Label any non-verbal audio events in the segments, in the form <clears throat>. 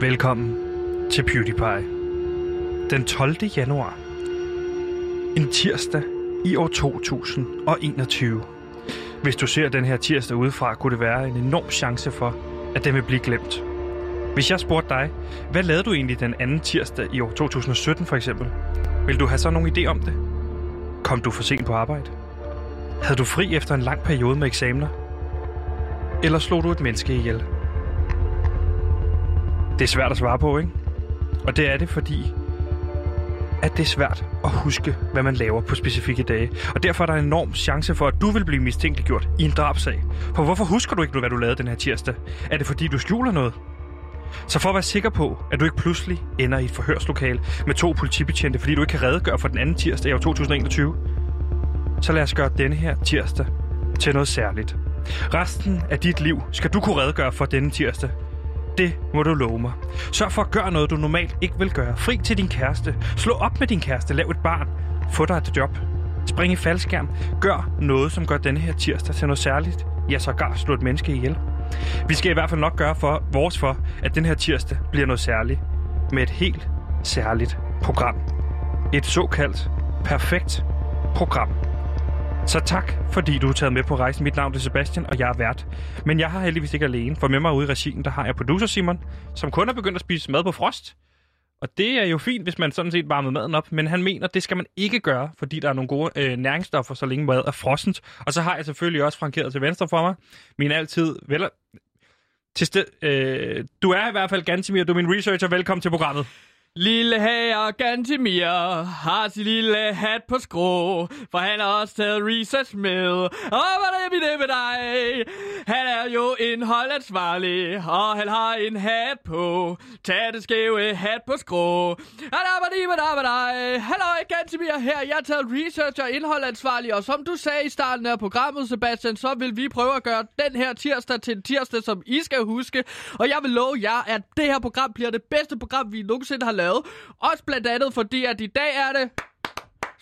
Velkommen til PewDiePie. Den 12. januar. En tirsdag i år 2021. Hvis du ser den her tirsdag udefra, kunne det være en enorm chance for, at den vil blive glemt. Hvis jeg spurgte dig, hvad lavede du egentlig den anden tirsdag i år 2017 for eksempel? Vil du have så nogen idé om det? Kom du for sent på arbejde? Havde du fri efter en lang periode med eksamener? Eller slog du et menneske ihjel? Det er svært at svare på, ikke? Og det er det, fordi at det er svært at huske, hvad man laver på specifikke dage. Og derfor er der en enorm chance for, at du vil blive mistænkeliggjort i en drabsag. For hvorfor husker du ikke, hvad du lavede den her tirsdag? Er det fordi, du skjuler noget? Så for at være sikker på, at du ikke pludselig ender i et forhørslokale med to politibetjente, fordi du ikke kan redegøre for den anden tirsdag i år 2021, så lad os gøre denne her tirsdag til noget særligt. Resten af dit liv skal du kunne redegøre for denne tirsdag. Det må du love mig. Sørg for at gøre noget, du normalt ikke vil gøre. Fri til din kæreste. Slå op med din kæreste. Lav et barn. Få dig et job. Spring i faldskærm. Gør noget, som gør denne her tirsdag til noget særligt. Ja, sågar slå et menneske ihjel. Vi skal i hvert fald nok gøre for vores for, at den her tirsdag bliver noget særligt. Med et helt særligt program. Et såkaldt perfekt program. Så tak, fordi du er taget med på rejsen. Mit navn er Sebastian, og jeg er vært. Men jeg har heldigvis ikke alene, for med mig ude i regien, der har jeg producer Simon, som kun er begyndt at spise mad på frost. Og det er jo fint, hvis man sådan set varmer maden op, men han mener, det skal man ikke gøre, fordi der er nogle gode øh, næringsstoffer, så længe mad er frossent. Og så har jeg selvfølgelig også frankeret til venstre for mig. Min altid vel... Til sted, øh, du er i hvert fald Gansimir, du er min researcher. Velkommen til programmet. Lille herre Gantimir har sin lille hat på skrå, for han har også taget research med. Og hvad er det med dig? Han er jo en holdansvarlig, og han har en hat på. Tag det skæve hat på skrå. Hallo, Gantimir her. Jeg har taget research og indholdansvarlig, og som du sagde i starten af programmet, Sebastian, så vil vi prøve at gøre den her tirsdag til en tirsdag, som I skal huske. Og jeg vil love jer, at det her program bliver det bedste program, vi nogensinde har lavet lavet. Også blandt andet fordi, at i dag er det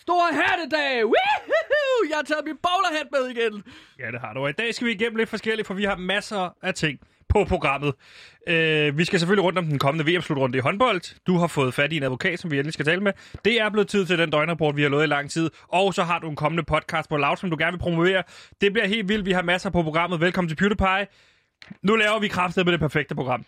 Stor hattedag! Woohoo! Jeg har taget min bowlerhat med igen. Ja, det har du. Og i dag skal vi igennem lidt forskelligt, for vi har masser af ting på programmet. Øh, vi skal selvfølgelig rundt om den kommende VM-slutrunde i håndbold. Du har fået fat i en advokat, som vi endelig skal tale med. Det er blevet tid til den døgnrapport, vi har lovet i lang tid. Og så har du en kommende podcast på Loud, som du gerne vil promovere. Det bliver helt vildt. Vi har masser på programmet. Velkommen til PewDiePie. Nu laver vi kraftet med det perfekte program.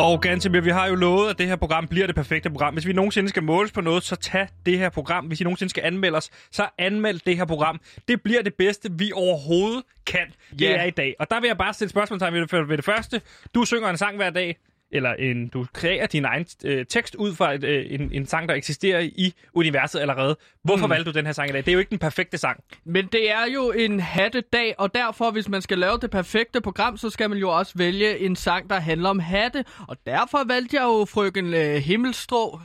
Og Gantemir, vi har jo lovet, at det her program bliver det perfekte program. Hvis vi nogensinde skal måles på noget, så tag det her program. Hvis I nogensinde skal anmelde os, så anmeld det her program. Det bliver det bedste, vi overhovedet kan. Det yeah. er i dag. Og der vil jeg bare stille spørgsmålstegn ved det, ved det første. Du synger en sang hver dag eller en, du kreerer din egen øh, tekst ud fra et, øh, en, en sang, der eksisterer i universet allerede. Hvorfor mm. valgte du den her sang i dag? Det er jo ikke den perfekte sang. Men det er jo en hattedag, og derfor, hvis man skal lave det perfekte program, så skal man jo også vælge en sang, der handler om hatte. Og derfor valgte jeg jo Frøken øh, Himmelstrå,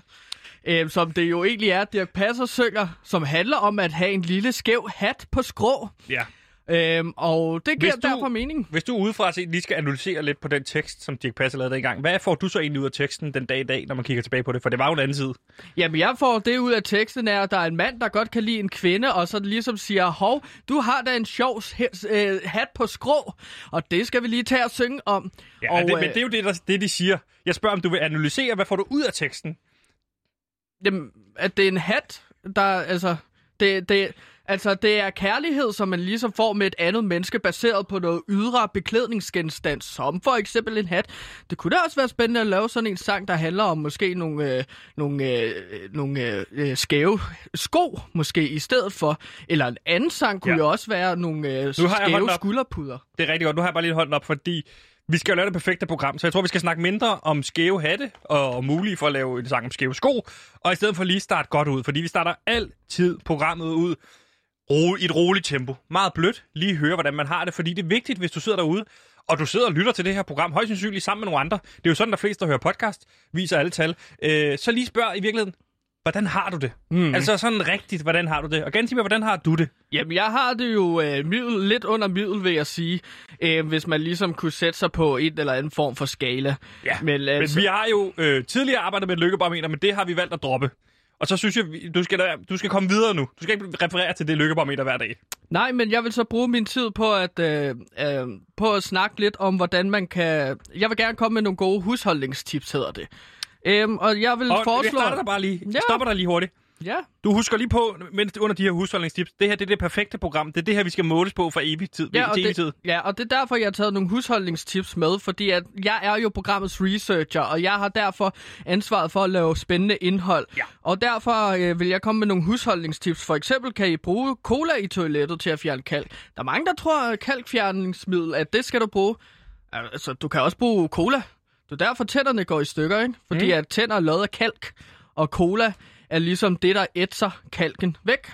øh, som det jo egentlig er, Dirk Passer synger, som handler om at have en lille skæv hat på skrå. Ja. Øhm, og det giver du, derfor mening. Hvis du udefra set lige skal analysere lidt på den tekst, som Dirk Passer lavede dengang, hvad får du så egentlig ud af teksten den dag i dag, når man kigger tilbage på det? For det var jo en anden side. Jamen, jeg får det ud af teksten, er, at der er en mand, der godt kan lide en kvinde, og så ligesom siger, hov, du har da en sjov øh, hat på skrå, og det skal vi lige tage og synge om. Ja, og, det, men det er jo det, der, det, de siger. Jeg spørger, om du vil analysere, hvad får du ud af teksten? Jamen, at det er en hat, der, altså, det, det, Altså, det er kærlighed, som man ligesom får med et andet menneske, baseret på noget ydre beklædningsgenstand, som for eksempel en hat. Det kunne da også være spændende at lave sådan en sang, der handler om måske nogle, øh, nogle, øh, nogle øh, skæve sko, måske i stedet for. Eller en anden sang kunne ja. jo også være nogle øh, skæve skulderpuder. Det er rigtig godt. Nu har jeg bare lige hånden op, fordi vi skal jo lave det perfekte program, så jeg tror, vi skal snakke mindre om skæve hatte og, og mulige for at lave en sang om skæve sko, og i stedet for lige starte godt ud, fordi vi starter altid programmet ud ro, i et roligt tempo. Meget blødt. Lige høre, hvordan man har det, fordi det er vigtigt, hvis du sidder derude, og du sidder og lytter til det her program, højst sandsynligt sammen med nogle andre. Det er jo sådan, der flest, der hører podcast, viser alle tal. Øh, så lige spørg i virkeligheden, hvordan har du det? Mm. Altså sådan rigtigt, hvordan har du det? Og Gantimer, hvordan har du det? Jamen, jeg har det jo øh, middel, lidt under middel, vil jeg sige, øh, hvis man ligesom kunne sætte sig på en eller anden form for skala. Ja, men, altså... men vi har jo øh, tidligere arbejdet med et lykkebarometer, men det har vi valgt at droppe. Og så synes jeg, du skal, du skal komme videre nu. Du skal ikke referere til det lykkebarometer hver dag. Nej, men jeg vil så bruge min tid på at, øh, øh, på at snakke lidt om, hvordan man kan... Jeg vil gerne komme med nogle gode husholdningstips, hedder det. Øhm, og jeg vil Og jeg foreslå... starter dig bare lige. Ja. Jeg stopper dig lige hurtigt. Ja, Du husker lige på, mens under de her husholdningstips, det her det er det perfekte program. Det er det her, vi skal måles på for evig tid. ja, og evig tid. det, ja, og det er derfor, jeg har taget nogle husholdningstips med, fordi at jeg er jo programmets researcher, og jeg har derfor ansvaret for at lave spændende indhold. Ja. Og derfor øh, vil jeg komme med nogle husholdningstips. For eksempel kan I bruge cola i toilettet til at fjerne kalk. Der er mange, der tror, at kalkfjerningsmiddel, at det skal du bruge. Altså, du kan også bruge cola. Det er derfor, tænderne går i stykker, ikke? Fordi mm. at tænder er lavet af kalk, og cola er ligesom det, der ætser kalken væk.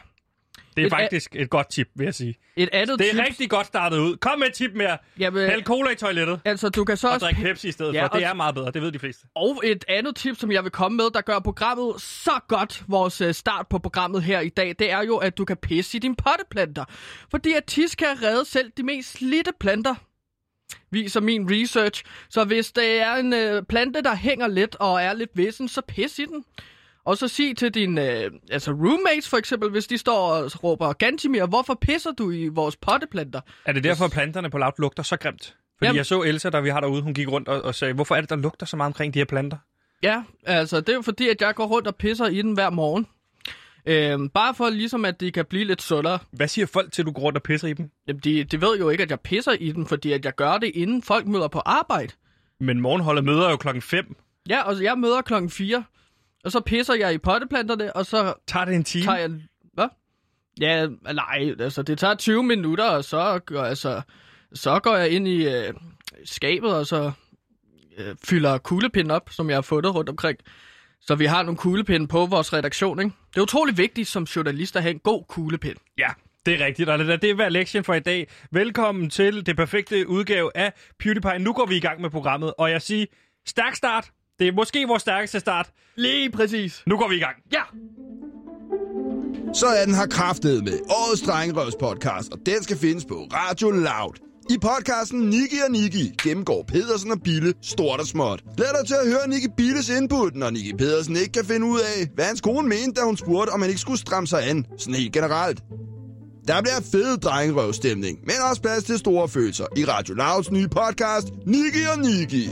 Det er Et faktisk et godt tip, vil jeg sige. Et andet Det er tips, rigtig godt startet ud. Kom med et tip mere. Jamen, Hæld cola i toilettet. altså, du kan så Og også... drik Pepsi i stedet Ja, for. Det er meget bedre. Det ved de fleste. Og et andet tip, som jeg vil komme med, der gør programmet så godt, vores øh, start på programmet her i dag, det er jo, at du kan pisse i dine potteplanter. Fordi at tis kan redde selv de mest slidte planter, viser min research. Så hvis det er en øh, plante, der hænger lidt og er lidt vissen, så pis i den. Og så sig til dine øh, altså roommates for eksempel, hvis de står og råber, Gantimir, hvorfor pisser du i vores potteplanter? Er det derfor, at planterne på laut lugter så grimt? Fordi Jamen- jeg så Elsa, der vi har derude, hun gik rundt og, og sagde, hvorfor er det, der lugter så meget omkring de her planter? Ja, altså det er jo fordi, at jeg går rundt og pisser i den hver morgen. Øhm, bare for ligesom, at de kan blive lidt sundere. Hvad siger folk til, at du går rundt og pisser i dem? Jamen, de, de ved jo ikke, at jeg pisser i den, fordi at jeg gør det, inden folk møder på arbejde. Men morgenholdet møder jo klokken 5. Ja, og jeg møder klokken 4, og så pisser jeg i potteplanterne, og så Tager det en time? tager jeg... Hvad? Ja, nej, altså det tager 20 minutter, og så, går- altså, så går jeg ind i øh, skabet, og så øh, fylder kuglepinden op, som jeg har fundet rundt omkring. Så vi har nogle kuglepinde på vores redaktion, ikke? Det er utrolig vigtigt som journalist at have en god kuglepind. Ja, det er rigtigt. Og det, det var lektien for i dag. Velkommen til det perfekte udgave af PewDiePie. Nu går vi i gang med programmet, og jeg siger, stærk start. Det er måske vores stærkeste start. Lige præcis. Nu går vi i gang. Ja, Så er den her kraftet med årets Drengerøvs podcast, og den skal findes på Radio Loud. I podcasten Niki og Niki gennemgår Pedersen og Bille stort og småt. Glæd dig til at høre Niki Billes input, når Niki Pedersen ikke kan finde ud af, hvad hans kone mente, da hun spurgte, om han ikke skulle stramme sig an, sådan helt generelt. Der bliver fed drengerøvstemning, men også plads til store følelser i Radio Louds nye podcast, Niki og Niki.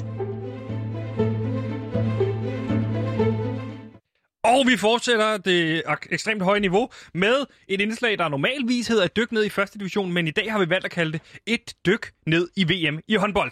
Og vi fortsætter det ekstremt høje niveau med et indslag, der normalvis hedder et dyk ned i første division, men i dag har vi valgt at kalde det et dyk ned i VM i håndbold.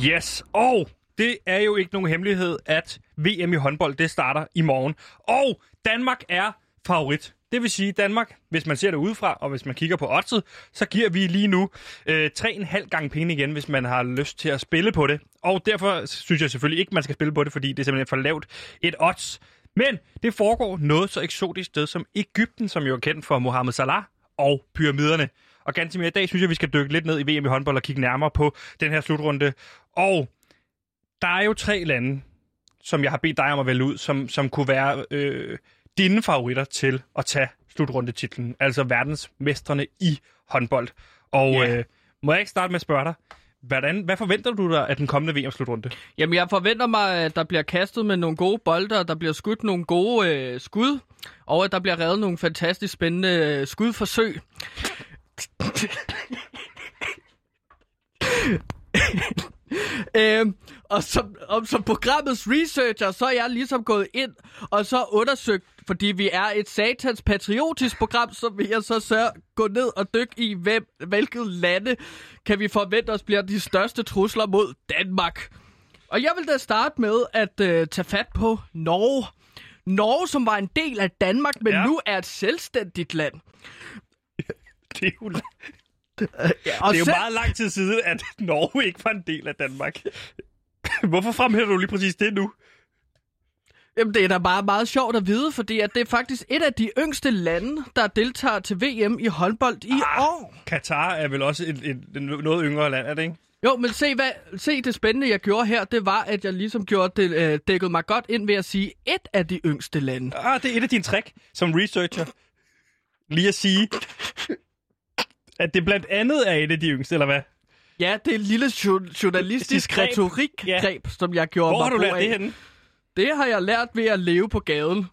Yes, og det er jo ikke nogen hemmelighed, at VM i håndbold, det starter i morgen. Og Danmark er favorit. Det vil sige, Danmark, hvis man ser det udefra, og hvis man kigger på oddset, så giver vi lige nu øh, 3,5 gange penge igen, hvis man har lyst til at spille på det. Og derfor synes jeg selvfølgelig ikke, man skal spille på det, fordi det er simpelthen for lavt et odds. Men det foregår noget så eksotisk sted som Ægypten, som jo er kendt for Mohammed Salah og pyramiderne. Og ganske mere i dag synes jeg, vi skal dykke lidt ned i VM i håndbold og kigge nærmere på den her slutrunde. Og der er jo tre lande, som jeg har bedt dig om at vælge ud, som, som kunne være øh, dine favoritter til at tage slutrundetitlen, altså verdensmestrene i håndbold. Og Ja. øh, må jeg ikke starte med at spørge dig, hvordan, hvad forventer du dig af den kommende VM-slutrunde? Jamen, jeg forventer mig, at der bliver kastet med nogle gode bolde, og der bliver skudt nogle gode øh, skud, og at der bliver reddet nogle fantastisk spændende øh, skudforsøg. <laughs> øhm, og som, og som programmets researcher, så er jeg ligesom gået ind og så undersøgt, fordi vi er et satans patriotisk program, så vil jeg så sørge, gå ned og dykke i, hvem, hvilket lande kan vi forvente os bliver de største trusler mod Danmark. Og jeg vil da starte med at øh, tage fat på Norge. Norge, som var en del af Danmark, men Ja. ja. nu er et selvstændigt land. <laughs> Det er jo, det Og er jo selv- meget lang tid siden, at Norge ikke var en del af Danmark. <laughs> Hvorfor fremhæver du lige præcis det nu? Jamen, det er da bare meget sjovt at vide, fordi at det er faktisk et af de yngste lande, der deltager til VM i håndbold i Ah. år. Katar er vel også et, et, et noget yngre land, er det ikke? Jo, men se, hvad, se det spændende, jeg gjorde her, det var, at jeg ligesom gjorde det, øh, dækkede mig godt ind ved at sige et af de yngste lande. Ah, det er et af dine trick som researcher. Lige at sige, at det blandt andet er et af de yngste, eller hvad? Ja, det er et lille jo- journalistisk retorikgreb, som jeg gjorde Hvor har du lært det af. henne? Det har jeg lært ved at leve på gaden.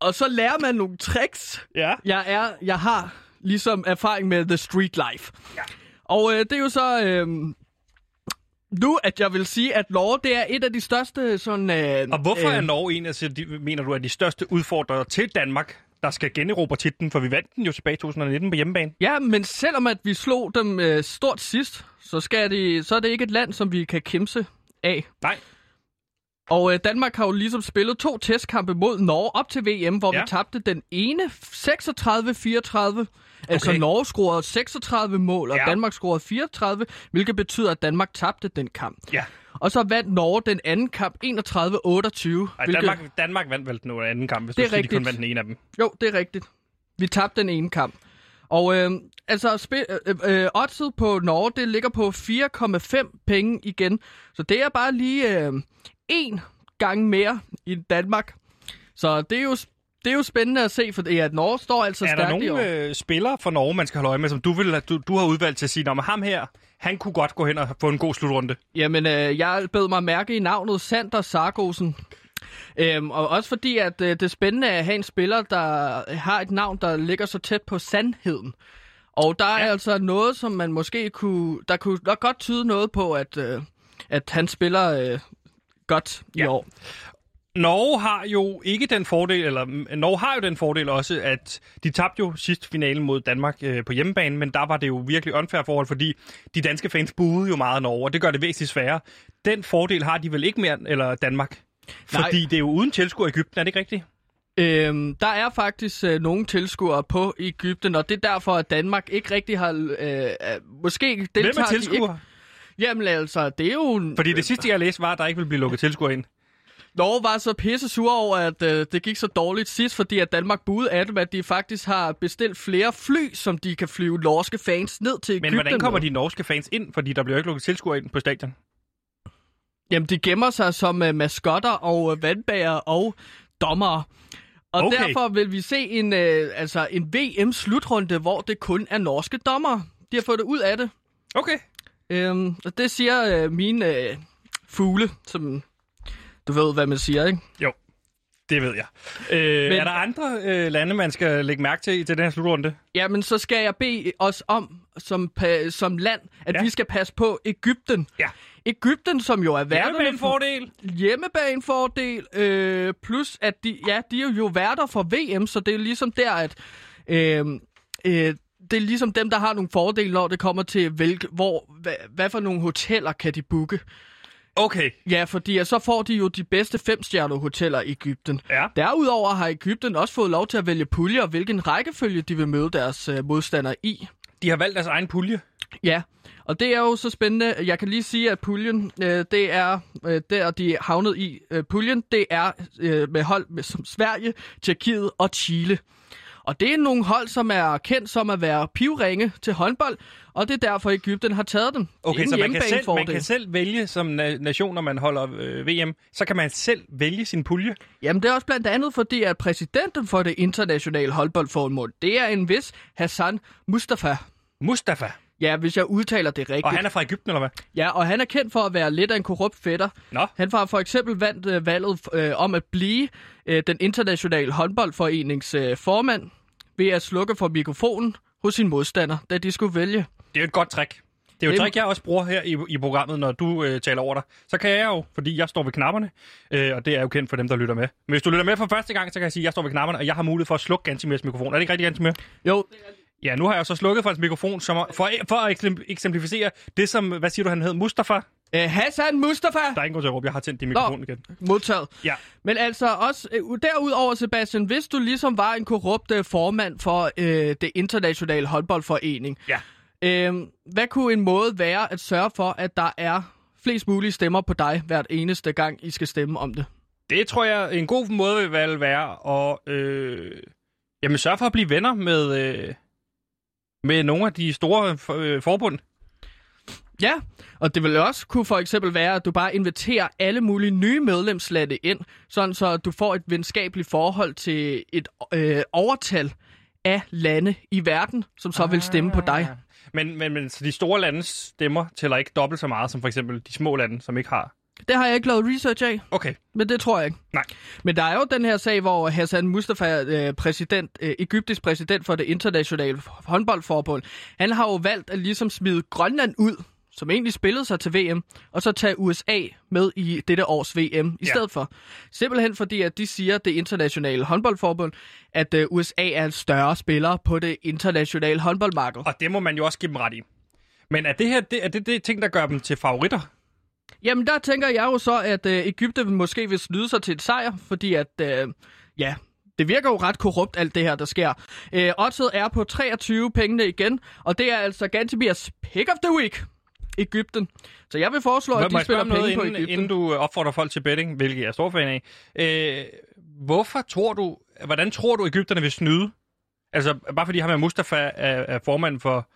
Og så lærer man nogle tricks. Ja. Jeg, er, jeg har ligesom erfaring med the street life. Ja. Og øh, det er jo så... Øh, nu, at jeg vil sige, at Norge, det er et af de største sådan... Øh, Og hvorfor øh, er Norge en af, de, mener du, er de største udfordrere til Danmark, der skal generobre titlen? For vi vandt den jo tilbage i 2019 på hjemmebane. Ja, men selvom at vi slog dem øh, stort sidst, så, skal de, så er det ikke et land, som vi kan kimse af. Nej. Og øh, Danmark har jo ligesom spillet to testkampe mod Norge op til VM, hvor ja. Vi tabte den ene 36-34. Altså Okay. Norge scorede 36 mål, og Ja. Danmark scorede 34, hvilket betyder, at Danmark tabte den kamp. Ja. Og så vandt Norge den anden kamp 31-28. Ej, hvilket... Danmark, Danmark vandt vel den anden kamp, hvis Det du er siger, de kun rigtigt. vandt den ene af dem. Jo, det er rigtigt. Vi tabte den ene kamp. Og øh, altså, spi- øh, øh, oddset på Norge, det ligger på 4,5 penge igen. Så det er bare lige øh, én gang mere i Danmark. Så det er jo, det er jo spændende at se, for at Norge står altså er der stærkt i år. nogle øh, spillere fra Norge, man skal holde øje med, som du, vil, du, du har udvalgt til at sige, om ham her, han kunne godt gå hen og få en god slutrunde? Jamen, øh, jeg bed mig mærke i navnet Sander Sargosen. Øhm, og også fordi, at øh, det er spændende at have en spiller, der har et navn, der ligger så tæt på sandheden. Og der er Ja. altså noget, som man måske kunne... Der kunne nok godt tyde noget på, at, øh, at han spiller øh, godt i Ja. år. Norge har jo ikke den fordel, eller mm, Norge har jo den fordel også, at de tabte jo sidst finalen mod Danmark øh, på hjemmebane, men der var det jo virkelig unfair forhold, fordi de danske fans buede jo meget Norge, og det gør det væsentligt sværere. Den fordel har de vel ikke mere, eller Danmark? Nej. Fordi det er jo uden tilskuer i Ægypten, er det ikke rigtigt? Øhm, der er faktisk øh, nogle tilskuere på Ægypten, og det er derfor, at Danmark ikke rigtig har... Øh, øh, måske Hvem deltager er de tilskuer? Ikke. Jamen altså, det er jo... Fordi det sidste, jeg læste, var, at der ikke ville blive lukket tilskuer ind. Norge var så pisse sur over, at øh, det gik så dårligt sidst, fordi at Danmark buede af dem, at de faktisk har bestilt flere fly, som de kan flyve norske fans ned til Men hvordan kommer med. de norske fans ind? Fordi der bliver ikke lukket tilskuer ind på stadion. Jamen, de gemmer sig som øh, maskotter og øh, vandbager og dommere. Og Okay. derfor vil vi se en, øh, altså en VM-slutrunde, hvor det kun er norske dommere. De har fået det ud af det. Okay. Øhm, og det siger øh, mine øh, fugle, som du ved, hvad man siger, ikke? Jo, det ved jeg. Øh, Men- er der andre øh, lande, man skal lægge mærke til til den her slutrunde? Jamen, så skal jeg bede os om, som, som land, at Ja. vi skal passe på Ægypten. Ja. Ægypten, som jo er Hvad værterne med en fordel? hjemmebanefordel, øh, plus at de, ja, de er jo værter for VM, så det er ligesom der, at øh, øh, det er ligesom dem, der har nogle fordele, når det kommer til, hvilke, hvor, hvad, hvad for nogle hoteller kan de booke. Okay. Ja, fordi så får de jo de bedste femstjernede hoteller i Ægypten. Ja. Derudover har Ægypten også fået lov til at vælge puljer, hvilken rækkefølge de vil møde deres øh, modstandere i. De har valgt deres egen pulje. Ja, og det er jo så spændende. Jeg kan lige sige, at puljen, øh, det er øh, der, de er havnet i. Øh, puljen, det er øh, med hold med, som Sverige, Tjekkiet og Chile. Og det er nogle hold, som er kendt som at være pivringe til håndbold, og det er derfor, Ægypten har taget dem. Okay, så man kan, selv, man kan selv vælge som na- nation, når man holder øh, VM, så kan man selv vælge sin pulje. Jamen, det er også blandt andet fordi, at præsidenten for det internationale håndboldformål, det er en vis Hassan Mustafa. Mustafa. Ja, hvis jeg udtaler det rigtigt. Og han er fra Ægypten, eller hvad? Ja, og han er kendt for at være lidt af en korrupt fætter. Nå. Han har for eksempel vandt øh, valget øh, om at blive øh, den internationale håndboldforenings øh, formand ved at slukke for mikrofonen hos sin modstander, da de skulle vælge. Det er et godt trick. Det er jo et trick, jeg også bruger her i, i programmet, når du øh, taler over dig. Så kan jeg jo, fordi jeg står ved knapperne, øh, og det er jo kendt for dem, der lytter med. Men hvis du lytter med for første gang, så kan jeg sige, at jeg står ved knapperne, og jeg har mulighed for at slukke Gansimirs mikrofon. Er det ikke rigtigt, Gansimir? Jo, Ja, nu har jeg så slukket for hans mikrofon, som, for, for at eksem- eksemplificere det, som, hvad siger du, han hed? Mustafa? øh, Hassan Mustafa Der er ingen grund til at råbe, jeg har tændt din mikrofon igen. modtaget. Ja. Men altså også øh, derudover, Sebastian, hvis du ligesom var en korrupt øh, formand for øh, det internationale håndboldforening, Ja. øh, hvad kunne en måde være at sørge for, at der er flest mulige stemmer på dig hvert eneste gang, I skal stemme om det? Det tror jeg, en god måde vil være at øh, jamen, sørge for at blive venner med, øh, med nogle af de store øh, forbund. Ja, og det vil også kunne for eksempel være, at du bare inviterer alle mulige nye medlemslande ind, sådan så du får et venskabeligt forhold til et øh, overtal af lande i verden, som så vil stemme på dig. Ah. Men, men, men så de store landes stemmer tæller ikke dobbelt så meget som for eksempel de små lande, som ikke har. Det har jeg ikke lavet research af, Okay, men det tror jeg ikke. nej. Men der er jo den her sag, hvor Hassan Mustafa, øh, præsident, øh, egyptisk præsident for det internationale håndboldforbund, han har jo valgt at ligesom smide Grønland ud, som egentlig spillede sig til VM, og så tage USA med i dette års VM i Ja. stedet for. Simpelthen fordi, at de siger, det internationale håndboldforbund, at øh, USA er en større spiller på det internationale håndboldmarked. Og det må man jo også give dem ret i. Men er det her det, er det, det ting, der gør dem til favoritter? Jamen, der tænker jeg jo så, at øh, Ægypten måske vil snyde sig til et sejr, fordi at, øh, ja, det virker jo ret korrupt, alt det her, der sker. Øh, oddset er på 23 pengene igen, og det er altså Gantemirs pick of the week, Ægypten. Så jeg vil foreslå, at Må de spiller noget, penge på inden, Ægypten. inden du opfordrer folk til betting, hvilket jeg er stor fan af. Øh, hvorfor tror du, hvordan tror du, Ægypterne vil snyde? Altså, bare fordi ham er Mustafa er, er formand for,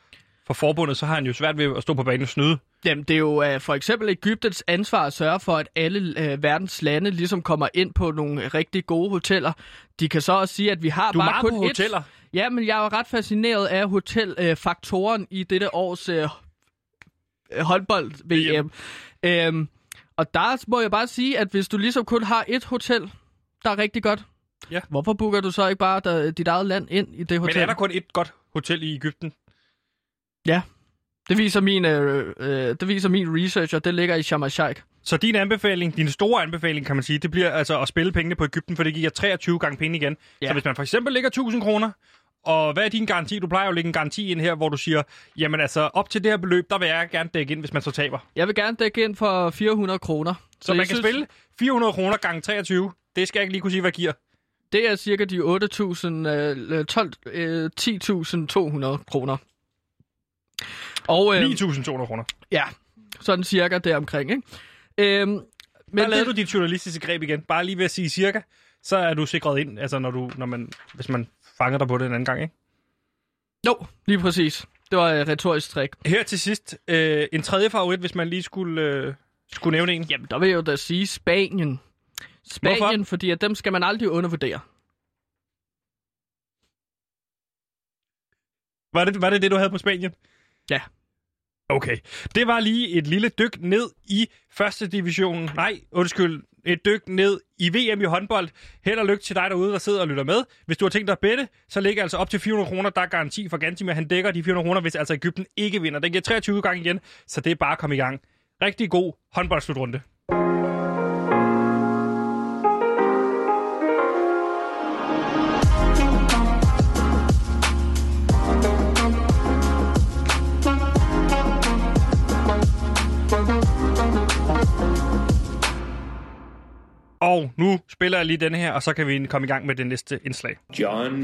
for forbundet, så har han jo svært ved at stå på banen og snyde. Jamen, det er jo øh, for eksempel Ægyptens ansvar at sørge for, at alle øh, verdens lande ligesom kommer ind på nogle rigtig gode hoteller. De kan så også sige, at vi har Du bare kun på hoteller. Ja, men jeg er ret fascineret af hotelfaktoren i dette års øh, håndbold-VM. Øhm, og der må jeg bare sige, at hvis du ligesom kun har et hotel, der er rigtig godt, Ja. hvorfor booker du så ikke bare der, dit eget land ind i det Men hotel? er der kun et godt hotel i Ægypten? Ja, det viser min, øh, øh, det viser min research, og det ligger i Sharm el-Sheikh. Så din anbefaling, din store anbefaling, kan man sige, det bliver altså at spille pengene på Ægypten, for det giver 23 gange penge igen. Ja. Så hvis man for eksempel lægger 1000 kroner, og hvad er din garanti? Du plejer jo at lægge en garanti ind her, hvor du siger, jamen altså, op til det her beløb, der vil jeg gerne dække ind, hvis man så taber. Jeg vil gerne dække ind for 400 kroner. Så, man kan spille 400 kroner gange 23. Det skal jeg ikke lige kunne sige, hvad giver. Det er cirka de 8.000, øh, 12, øh, 10.200 kroner. Og øh, 9.200 kroner. ja, sådan cirka deromkring, ikke? Øhm, Men der lavede det, du dit journalistiske greb igen. Bare lige ved at sige cirka, så er du sikret ind, altså når du, når man, hvis man fanger dig på det en anden gang, ikke? Jo, lige præcis. Det var et retorisk trick. Her til sidst, øh, en tredje favorit, hvis man lige skulle, øh, skulle nævne en. Jamen, der vil jeg jo da sige Spanien. Spanien, Hvorfor? fordi at dem skal man aldrig undervurdere. Var det, var det det, du havde på Spanien? Ja. Okay. Det var lige et lille dyk ned i første division. Nej, undskyld. Et dyk ned i VM i håndbold. Held og lykke til dig derude, der sidder og lytter med. Hvis du har tænkt dig at bette, så ligger altså op til 400 kroner. Der er garanti for Gantimer, Han dækker de 400 kroner, hvis altså Ægypten ikke vinder. Den giver 23 gange igen, så det er bare at komme i gang. Rigtig god håndboldslutrunde. Og nu spiller jeg lige denne her, og så kan vi komme i gang med det næste indslag. John.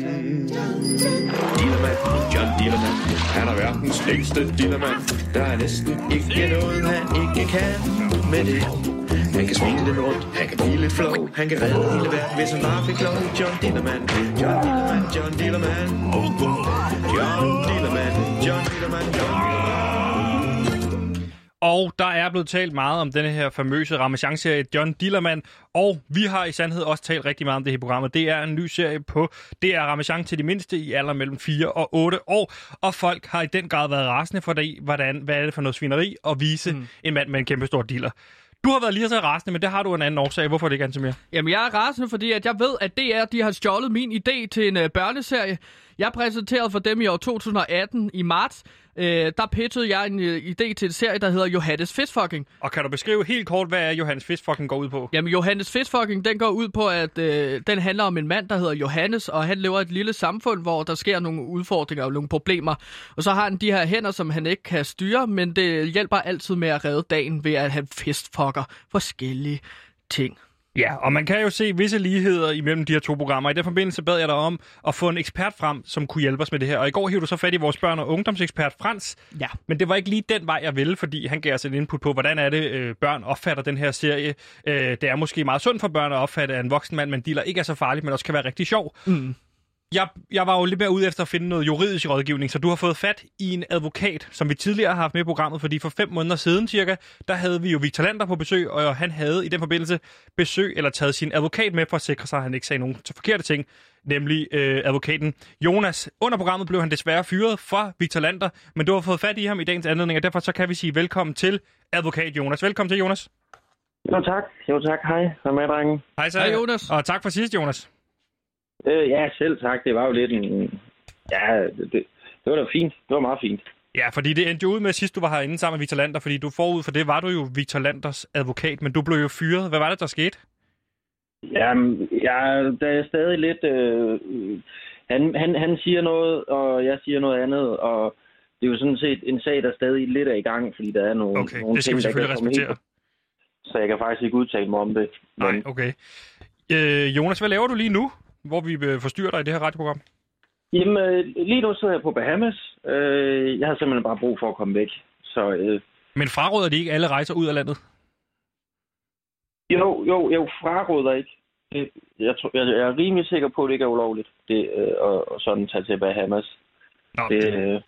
Dillermand, John Dillermand Han er verdens længste dillermand Der er næsten ikke noget, han ikke kan med det. Han kan svinge lidt rundt, han kan blive lidt flow. Han kan redde hele verden, hvis han bare fik lov. John Dillermand, John Dillermand, John Dillermand John Dillermand, John Dillermand, John Dillermand og der er blevet talt meget om denne her famøse Ramachan-serie John Dillermand, og vi har i sandhed også talt rigtig meget om det her program. Det er en ny serie på det er Ramachan til de mindste i alder mellem 4 og 8 år, og folk har i den grad været rasende for det, hvordan, hvad er det for noget svineri at vise mm. en mand med en kæmpe stor diller. Du har været lige så rasende, men det har du en anden årsag. Hvorfor er det ikke, Antimir? Jamen, jeg er rasende, fordi at jeg ved, at DR de har stjålet min idé til en uh, børneserie. Jeg præsenterede for dem i år 2018 i marts. Uh, der pitchede jeg en uh, idé til en serie, der hedder Johannes Fistfucking. Og kan du beskrive helt kort, hvad er Johannes Fisk fucking går ud på? Jamen, Johannes Fistfucking, den går ud på, at øh, den handler om en mand, der hedder Johannes, og han lever i et lille samfund, hvor der sker nogle udfordringer og nogle problemer. Og så har han de her hænder, som han ikke kan styre, men det hjælper altid med at redde dagen ved, at han fistfucker forskellige ting. Ja, og man kan jo se visse ligheder imellem de her to programmer. I den forbindelse bad jeg dig om at få en ekspert frem, som kunne hjælpe os med det her. Og i går hævde du så fat i vores børn- og ungdomsekspert Frans. Ja. Men det var ikke lige den vej, jeg ville, fordi han gav os et input på, hvordan er det, øh, børn opfatter den her serie. Øh, det er måske meget sundt for børn at opfatte, at en voksen mand en dealer ikke er så farlig, men også kan være rigtig sjov. Mm. Jeg, jeg var jo lidt mere ude efter at finde noget juridisk rådgivning, så du har fået fat i en advokat, som vi tidligere har haft med i programmet, fordi for fem måneder siden cirka, der havde vi jo Victor Lander på besøg, og han havde i den forbindelse besøg eller taget sin advokat med for at sikre sig, at han ikke sagde nogen forkerte ting, nemlig øh, advokaten Jonas. Under programmet blev han desværre fyret fra Victor Lander, men du har fået fat i ham i dagens anledning, og derfor så kan vi sige velkommen til advokat Jonas. Velkommen til, Jonas. Jo tak, jo tak. Hej, hvad med, drenge? Hej, så. Hej, Jonas. Og tak for sidst, Jonas. Øh, ja, selv tak. Det var jo lidt en... Ja, det, det, var da fint. Det var meget fint. Ja, fordi det endte jo ud med sidst, du var herinde sammen med Victor Lander, fordi du forud for det var du jo Victor Landers advokat, men du blev jo fyret. Hvad var det, der skete? Jamen, jeg, der er stadig lidt... Øh, han, han, han siger noget, og jeg siger noget andet, og det er jo sådan set en sag, der stadig lidt er i gang, fordi der er nogle, Okay, nogle det skal ting, vi selvfølgelig respektere. helt- Så jeg kan faktisk ikke udtale mig om det. Men, Nej, okay. Øh, Jonas, hvad laver du lige nu, hvor vi øh, forstyrrer dig i det her radioprogram? Jamen, øh, lige nu sidder jeg på Bahamas. Øh, jeg har simpelthen bare brug for at komme væk. Så øh, Men fraråder de ikke alle rejser ud af landet? Jo, jo, jeg fraråder ikke. Det- Jeg, tror, jeg, jeg er rimelig sikker på, at det ikke er ulovligt, det, øh, at, at sådan tage til Bahamas. Nå, Det, det, øh,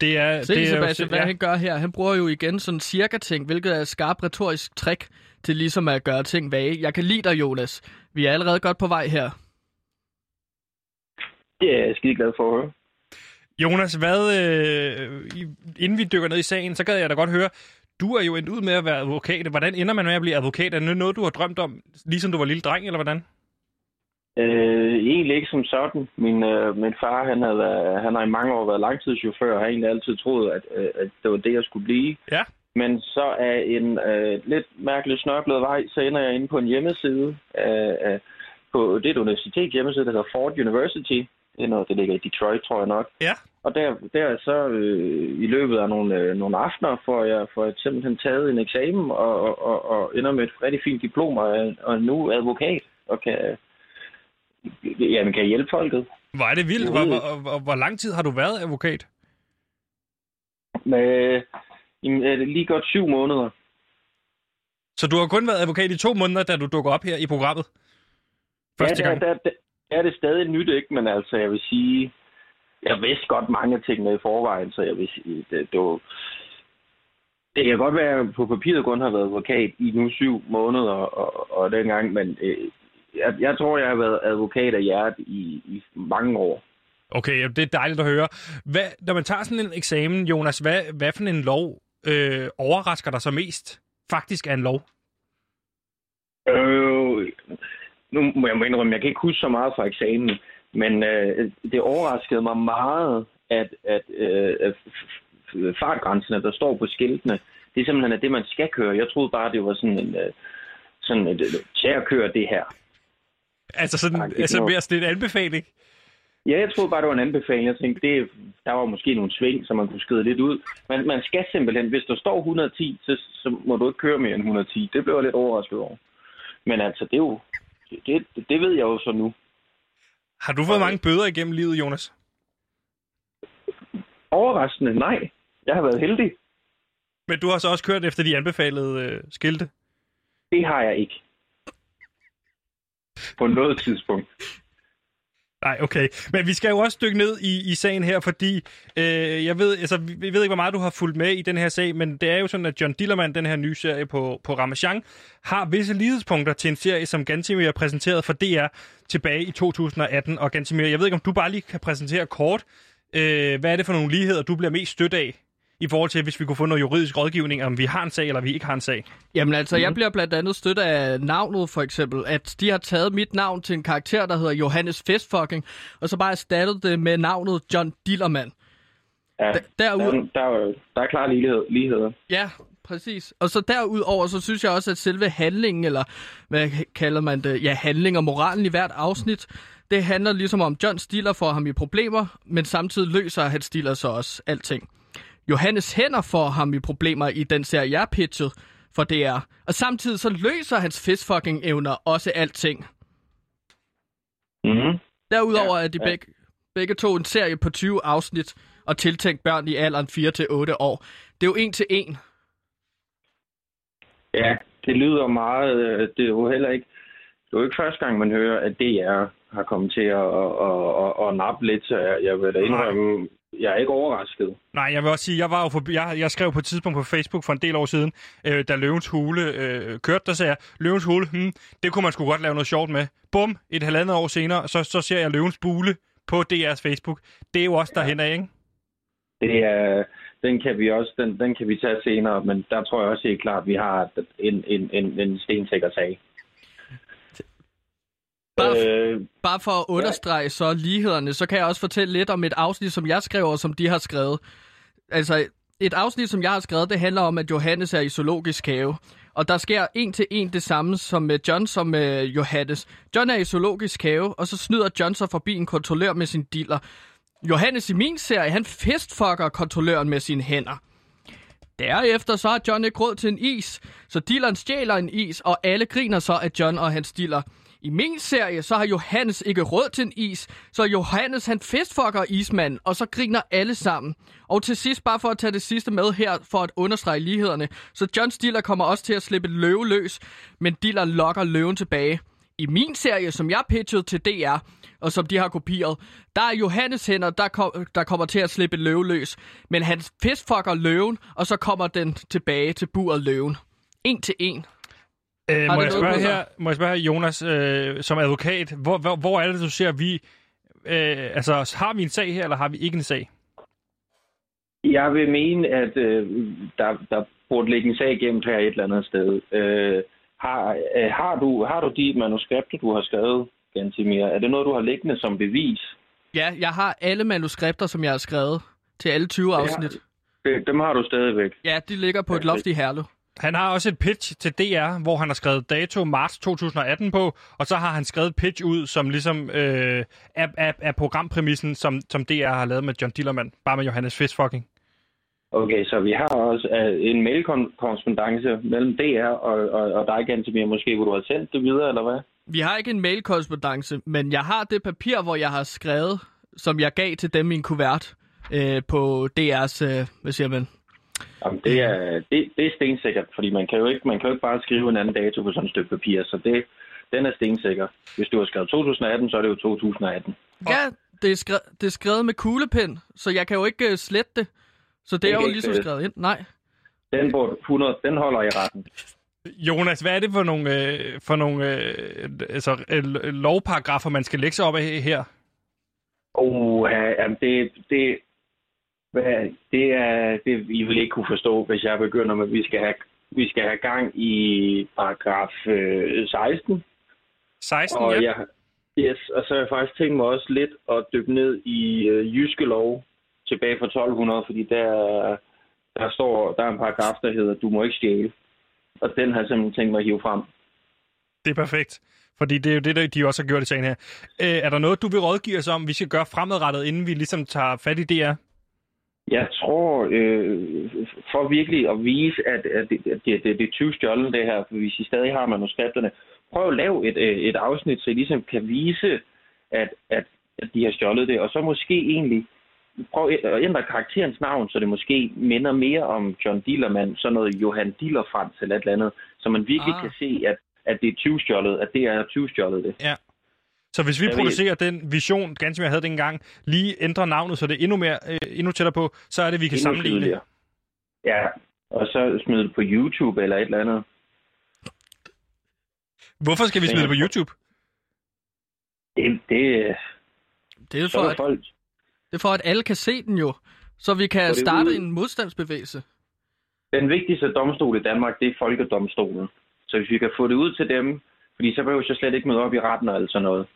det er... Se, det er jo- Sebastian, hvad ja. han gør her. Han bruger jo igen sådan cirka ting, hvilket er et skarpt retorisk trick til ligesom at gøre ting vage. Jeg kan lide dig, Jonas. Vi er allerede godt på vej her. Det er jeg skide glad for at høre. Jonas, hvad, øh, inden vi dykker ned i sagen, så gad jeg da godt høre, du er jo endt ud med at være advokat. Hvordan ender man med at blive advokat? Er det noget, du har drømt om, ligesom du var lille dreng, eller hvordan? Øh, egentlig ikke som sådan. Min, øh, min far, han, havde været, han har i mange år været langtidschauffør, og har egentlig altid troet, at, øh, at det var det, jeg skulle blive. Ja. Men så er en øh, lidt mærkelig snørklet vej, så ender jeg inde på en hjemmeside, øh, øh, på det er et universitet hjemmeside, der hedder Ford University. Det er noget, det ligger i Detroit, tror jeg nok. Ja. Og der, der er så øh, i løbet af nogle, øh, nogle aftener, får jeg, får jeg simpelthen taget en eksamen og, og, og, og ender med et rigtig fint diplom og, og er nu advokat og kan, jamen, kan hjælpe folket. Hvor er det vildt. Hvor, hvor, hvor, hvor lang tid har du været advokat? Med, jamen, er det lige godt syv måneder. Så du har kun været advokat i to måneder, da du dukker op her i programmet? Første ja, gang? der, der, der, er det stadig nyt, ikke? Men altså, jeg vil sige, jeg vidste godt mange af tingene i forvejen, så jeg vil sige, det, det, var, det kan godt være, at jeg på papiret kun har været advokat i nu syv måneder og, og dengang, men øh, jeg, jeg tror, jeg har været advokat af hjerte i, i mange år. Okay, det er dejligt at høre. Hvad, når man tager sådan en eksamen, Jonas, hvad, hvad for en lov øh, overrasker dig så mest? Faktisk er en lov. Øh, nu må jeg indrømme, jeg kan ikke huske så meget fra eksamen, men øh, det overraskede mig meget, at, at øh, fartgrænserne, der står på skiltene, det er simpelthen er det, man skal køre. Jeg troede bare, det var sådan en... Øh, sådan et, øh, tag at køre det her. Altså, sådan, altså mere sådan en anbefaling. Ja, jeg troede bare, det var en anbefaling. Jeg tænkte, det, der var måske nogle sving, som man kunne skride lidt ud. Men man skal simpelthen, hvis der står 110, så, så må du ikke køre mere end 110. Det blev jeg lidt overrasket over. Men altså, det er jo... Det, det, det ved jeg jo så nu. Har du fået mange bøder igennem livet, Jonas? Overraskende, nej. Jeg har været heldig. Men du har så også kørt efter de anbefalede øh, skilte? Det har jeg ikke. På noget tidspunkt. Nej, okay. Men vi skal jo også dykke ned i, i sagen her, fordi øh, jeg ved, altså, vi ved ikke, hvor meget du har fulgt med i den her sag, men det er jo sådan, at John Dillermand, den her nye serie på, på Ramachan, har visse lighedspunkter til en serie, som Gantimir præsenteret for DR tilbage i 2018. Og Gantimir, jeg ved ikke, om du bare lige kan præsentere kort, øh, hvad er det for nogle ligheder, du bliver mest stødt af, i forhold til, hvis vi kunne få noget juridisk rådgivning, om vi har en sag, eller vi ikke har en sag. Jamen altså, mm. jeg bliver blandt andet støttet af navnet, for eksempel. At de har taget mit navn til en karakter, der hedder Johannes Festfucking, og så bare erstattet det med navnet John Dillermand. Ja, D- derud- der, der, er- der er klar lighed, ligheder. Ja, præcis. Og så derudover, så synes jeg også, at selve handlingen, eller hvad kalder man det, ja, handling og moralen i hvert afsnit, det handler ligesom om, John Stiller får ham i problemer, men samtidig løser han Stiller så også alting. Johannes Hænder får ham i problemer i den serie, jeg pitchet for DR. Og samtidig så løser hans fistfucking evner også alting. Mm-hmm. Derudover Ja, er de ja. begge, begge to en serie på 20 afsnit og tiltænkt børn i alderen 4-8 år. Det er jo en til en. Ja, det lyder meget... øh, Det er jo heller ikke... Det er jo ikke første gang, man hører, at DR har kommet til at, at, at, at, at nappe lidt, så jeg, jeg vil da indrømme, jeg er ikke overrasket. Nej, jeg vil også sige, jeg var jo forbi, jeg, jeg skrev på et tidspunkt på Facebook for en del år siden, øh, da Løvens Hule øh, kørte, der sagde jeg, Løvens Hule, hmm, det kunne man sgu godt lave noget sjovt med. Bum, et halvandet år senere, så, så ser jeg Løvens Bule på DR's Facebook. Det er jo også derhen af, ikke? Det er, den kan vi også, den, den kan vi tage senere, men der tror jeg også helt klart, at vi har en, en, en, en stensikker sag. Bare, Øh, bare for at understrege så lighederne, så kan jeg også fortælle lidt om et afsnit, som jeg skrev, og som de har skrevet. Altså, et afsnit, som jeg har skrevet, det handler om, at Johannes er i zoologisk have. Og der sker en til en det samme som med John som med Johannes. John er i zoologisk have, og så snyder John sig forbi en kontrollør med sin diller. Johannes i min serie, han festfucker kontrolløren med sine hænder. Derefter så har John ikke råd til en is, så dealeren stjæler en is, og alle griner så af John og hans dealer. I min serie, så har Johannes ikke råd til en is, så Johannes han festfucker ismanden, og så griner alle sammen. Og til sidst, bare for at tage det sidste med her, for at understrege lighederne, så John Stiller kommer også til at slippe løve løs, men Diller lokker løven tilbage. I min serie, som jeg pitchede til DR, og som de har kopieret, der er Johannes hænder, der, kom, der kommer til at slippe løve løs. Men han festfucker løven, og så kommer den tilbage til buret løven. En til en. Øh, må, jeg spørge her, må jeg spørge her, Jonas, øh, som advokat, hvor, hvor, hvor er det, du ser, vi... Øh, altså, har vi en sag her, eller har vi ikke en sag? Jeg vil mene, at øh, der, der burde ligge en sag gemt her et eller andet sted. Øh, har, øh, har, du, har du de manuskripter, du har skrevet, Gantimir? Er det noget, du har liggende som bevis? Ja, jeg har alle manuskripter, som jeg har skrevet til alle 20 afsnit. Det, dem har du stadigvæk. Ja, de ligger på et loft i Herlev. Han har også et pitch til DR, hvor han har skrevet dato marts 2018 på, og så har han skrevet et pitch ud, som ligesom øh, er, er, er programpræmissen, som, som DR har lavet med John Dillermand, bare med Johannes Fistfucking. Okay, så vi har også øh, en mailkorrespondance mellem DR og, og, og dig, Gantimir, måske, hvor du har sendt det videre, eller hvad? Vi har ikke en mailkorrespondance, men jeg har det papir, hvor jeg har skrevet, som jeg gav til dem i en kuvert øh, på DR's, øh, hvad siger man? Jamen, det, er, det, det er stensikkert, fordi man kan, jo ikke, man kan jo ikke bare skrive en anden dato på sådan et stykke papir, så det, den er stensikker. Hvis du har skrevet 2018, så er det jo 2018. Ja, det er, skrevet, det er skrevet med kuglepen, så jeg kan jo ikke uh, slette det. Så det Det er jo ligesom slettes. skrevet ind. Nej. Den, burde 100, den holder i retten. Jonas, hvad er det for nogle, øh, for nogle øh, altså, øh, lovparagrafer, man skal lægge sig op af her? Oh, ja, det, det, hvad, det er det, I vil ikke kunne forstå, hvis jeg begynder med, at vi skal have, vi skal have gang i paragraf øh, 16. 16, Og, ja. jeg, yes, og så har jeg faktisk tænkt mig også lidt at dykke ned i øh, jyske lov tilbage fra 1200, fordi der, der står, der er en paragraf, der hedder, du må ikke stjæle. Og den har jeg simpelthen tænkt mig at hive frem. Det er perfekt. Fordi det er jo det, der de også har gjort i sagen her. Øh, er der noget, du vil rådgive os om, vi skal gøre fremadrettet, inden vi ligesom tager fat i DR? Jeg tror, øh, for virkelig at vise, at, at det, at det, det, det er 20 stjålen det her, for hvis I stadig har manuskripterne, prøv at lave et, øh, et afsnit, så I ligesom kan vise, at, at, at de har stjålet det, og så måske egentlig prøv at ændre karakterens navn, så det måske minder mere om John Dillermand, sådan noget Johan Dillerfrans eller et eller andet, så man virkelig ah. kan se, at, at det er 20 stjålet, at det er 20 stjålet det. Ja. Så hvis vi Jeg ved- producerer den vision, ganske jeg havde dengang, lige ændrer navnet, så det er endnu, mere, øh, endnu tættere på, så er det, vi kan Endnu sammenligne det. tydeligere. Ja, og så smide det på YouTube eller et eller andet. Hvorfor skal vi smide det på YouTube? Det, det, Det er, så for, at, folk, det er for, at alle kan se den jo. Så vi kan starte ude- en modstandsbevægelse. Den vigtigste domstol i Danmark, det er Folkedomstolen. Så hvis vi kan få det ud til dem, fordi så behøver jeg slet ikke møde op i retten og alt sådan noget.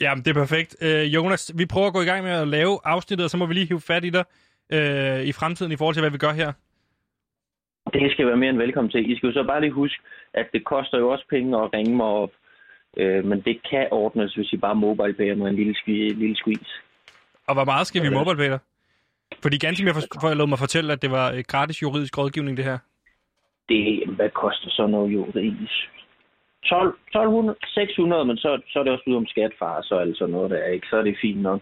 Jamen, det er perfekt. Øh, Jonas, vi prøver at gå i gang med at lave afsnittet, og så må vi lige hive fat i dig øh, i fremtiden i forhold til, hvad vi gør her. Det skal være mere end velkommen til. I skal jo så bare lige huske, at det koster jo også penge at ringe mig op. Øh, men det kan ordnes, hvis I bare mobile mig en lille, squi- lille squeeze. Og hvor meget skal vi mobile dig? Fordi ganske mere for, for, lod mig fortælle, at det var øh, gratis juridisk rådgivning, det her. Det, hvad koster så noget juridisk? 12, 1200, 600, men så, så er det også ud om skatfar, så altså noget der, ikke? Så er det fint nok.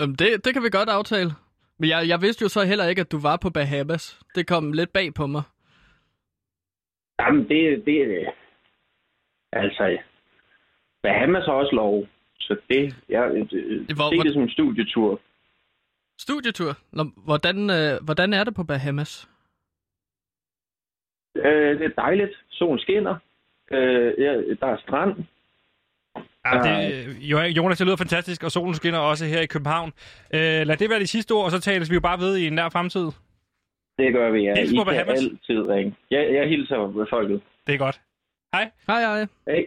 Øhm, det, det kan vi godt aftale. Men jeg, jeg vidste jo så heller ikke, at du var på Bahamas. Det kom lidt bag på mig. Jamen, det, det altså, Bahamas har også lov. Så det, jeg øh, Hvor- se hvor- det som en studietur. Studietur. Nå, hvordan, øh, hvordan er det på Bahamas? Øh, det er dejligt. Solen skinner. Øh, ja, der er strand. Ja, det, Jo- Jonas, det lyder fantastisk, og solen skinner også her i København. Øh, lad det være de sidste ord, og så tales vi jo bare ved i en nær fremtid. Det gør vi, ja. Hils I på kan Bahamas. altid ringe. Jeg, jeg hilser med folket. Det er godt. Hej. Hej, hej. Hej.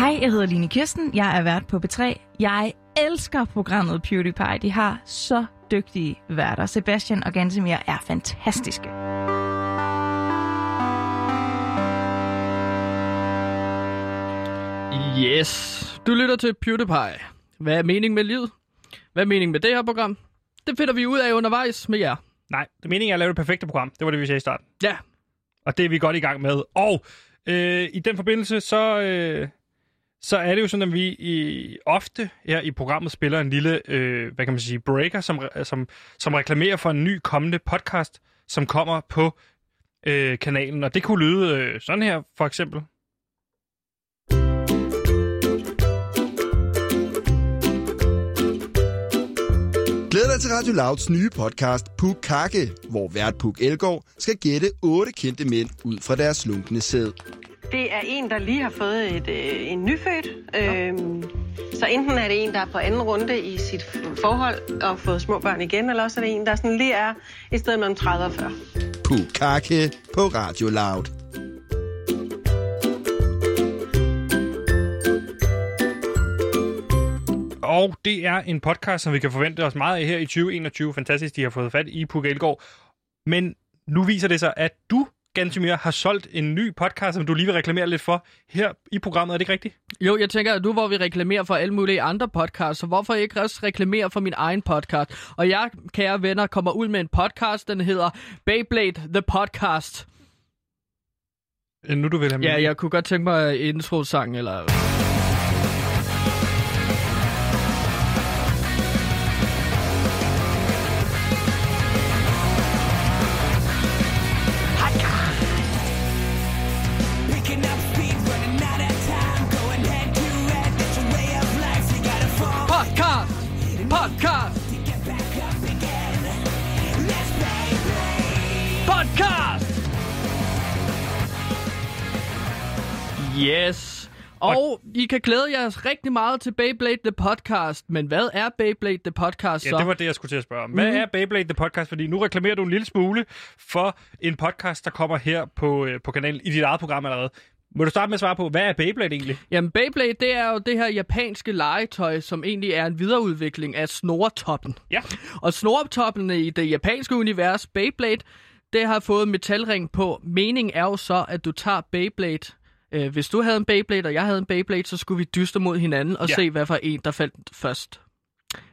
Hej, jeg hedder Line Kirsten. Jeg er vært på B3. Jeg elsker programmet PewDiePie. De har så dygtige værter. Sebastian og Gantemir er fantastiske. Yes. Du lytter til PewDiePie. Hvad er meningen med livet? Hvad er meningen med det her program? Det finder vi ud af undervejs med jer. Nej, det er meningen er at lave det perfekte program. Det var det, vi sagde i starten. Ja. Og det er vi godt i gang med. Og øh, i den forbindelse, så, øh, så er det jo sådan, at vi i, ofte her i programmet spiller en lille, øh, hvad kan man sige, breaker, som, som, som reklamerer for en ny kommende podcast, som kommer på øh, kanalen. Og det kunne lyde øh, sådan her, for eksempel. Glæd dig til Radio Louds nye podcast Puk Kakke, hvor vært Puk Elgård skal gætte otte kendte mænd ud fra deres slunkne sæd. Det er en, der lige har fået et, øh, en nyfødt. Øhm, så enten er det en, der er på anden runde i sit forhold og fået små børn igen, eller også er det en, der sådan lige er et sted mellem 30 og 40. Puk Kakke på Radio Loud. Og det er en podcast, som vi kan forvente os meget af her i 2021. Fantastisk, de har fået fat i Puk Elgård. Men nu viser det sig, at du, Gantemir, har solgt en ny podcast, som du lige vil reklamere lidt for her i programmet. Er det ikke rigtigt? Jo, jeg tænker, at nu hvor vi reklamerer for alle mulige andre podcasts, så hvorfor ikke også reklamere for min egen podcast? Og jeg, kære venner, kommer ud med en podcast, den hedder Beyblade The Podcast. Nu du vil have Ja, jeg kunne godt tænke mig intro-sang, eller... Yes. Og I kan glæde jer rigtig meget til Beyblade The Podcast. Men hvad er Beyblade The Podcast så? Ja, det var det, jeg skulle til at spørge om. Hvad Mhm. er Beyblade The Podcast? Fordi nu reklamerer du en lille smule for en podcast, der kommer her på, øh, på kanalen i dit eget program allerede. Må du starte med at svare på, hvad er Beyblade egentlig? Jamen, Beyblade, det er jo det her japanske legetøj, som egentlig er en videreudvikling af snortoppen. Ja. Og snortoppene i det japanske univers, Beyblade, det har fået metalring på. Meningen er jo så, at du tager Beyblade. Øh, hvis du havde en Beyblade, og jeg havde en Beyblade, så skulle vi dyste mod hinanden og Ja. se, hvad for en, der faldt først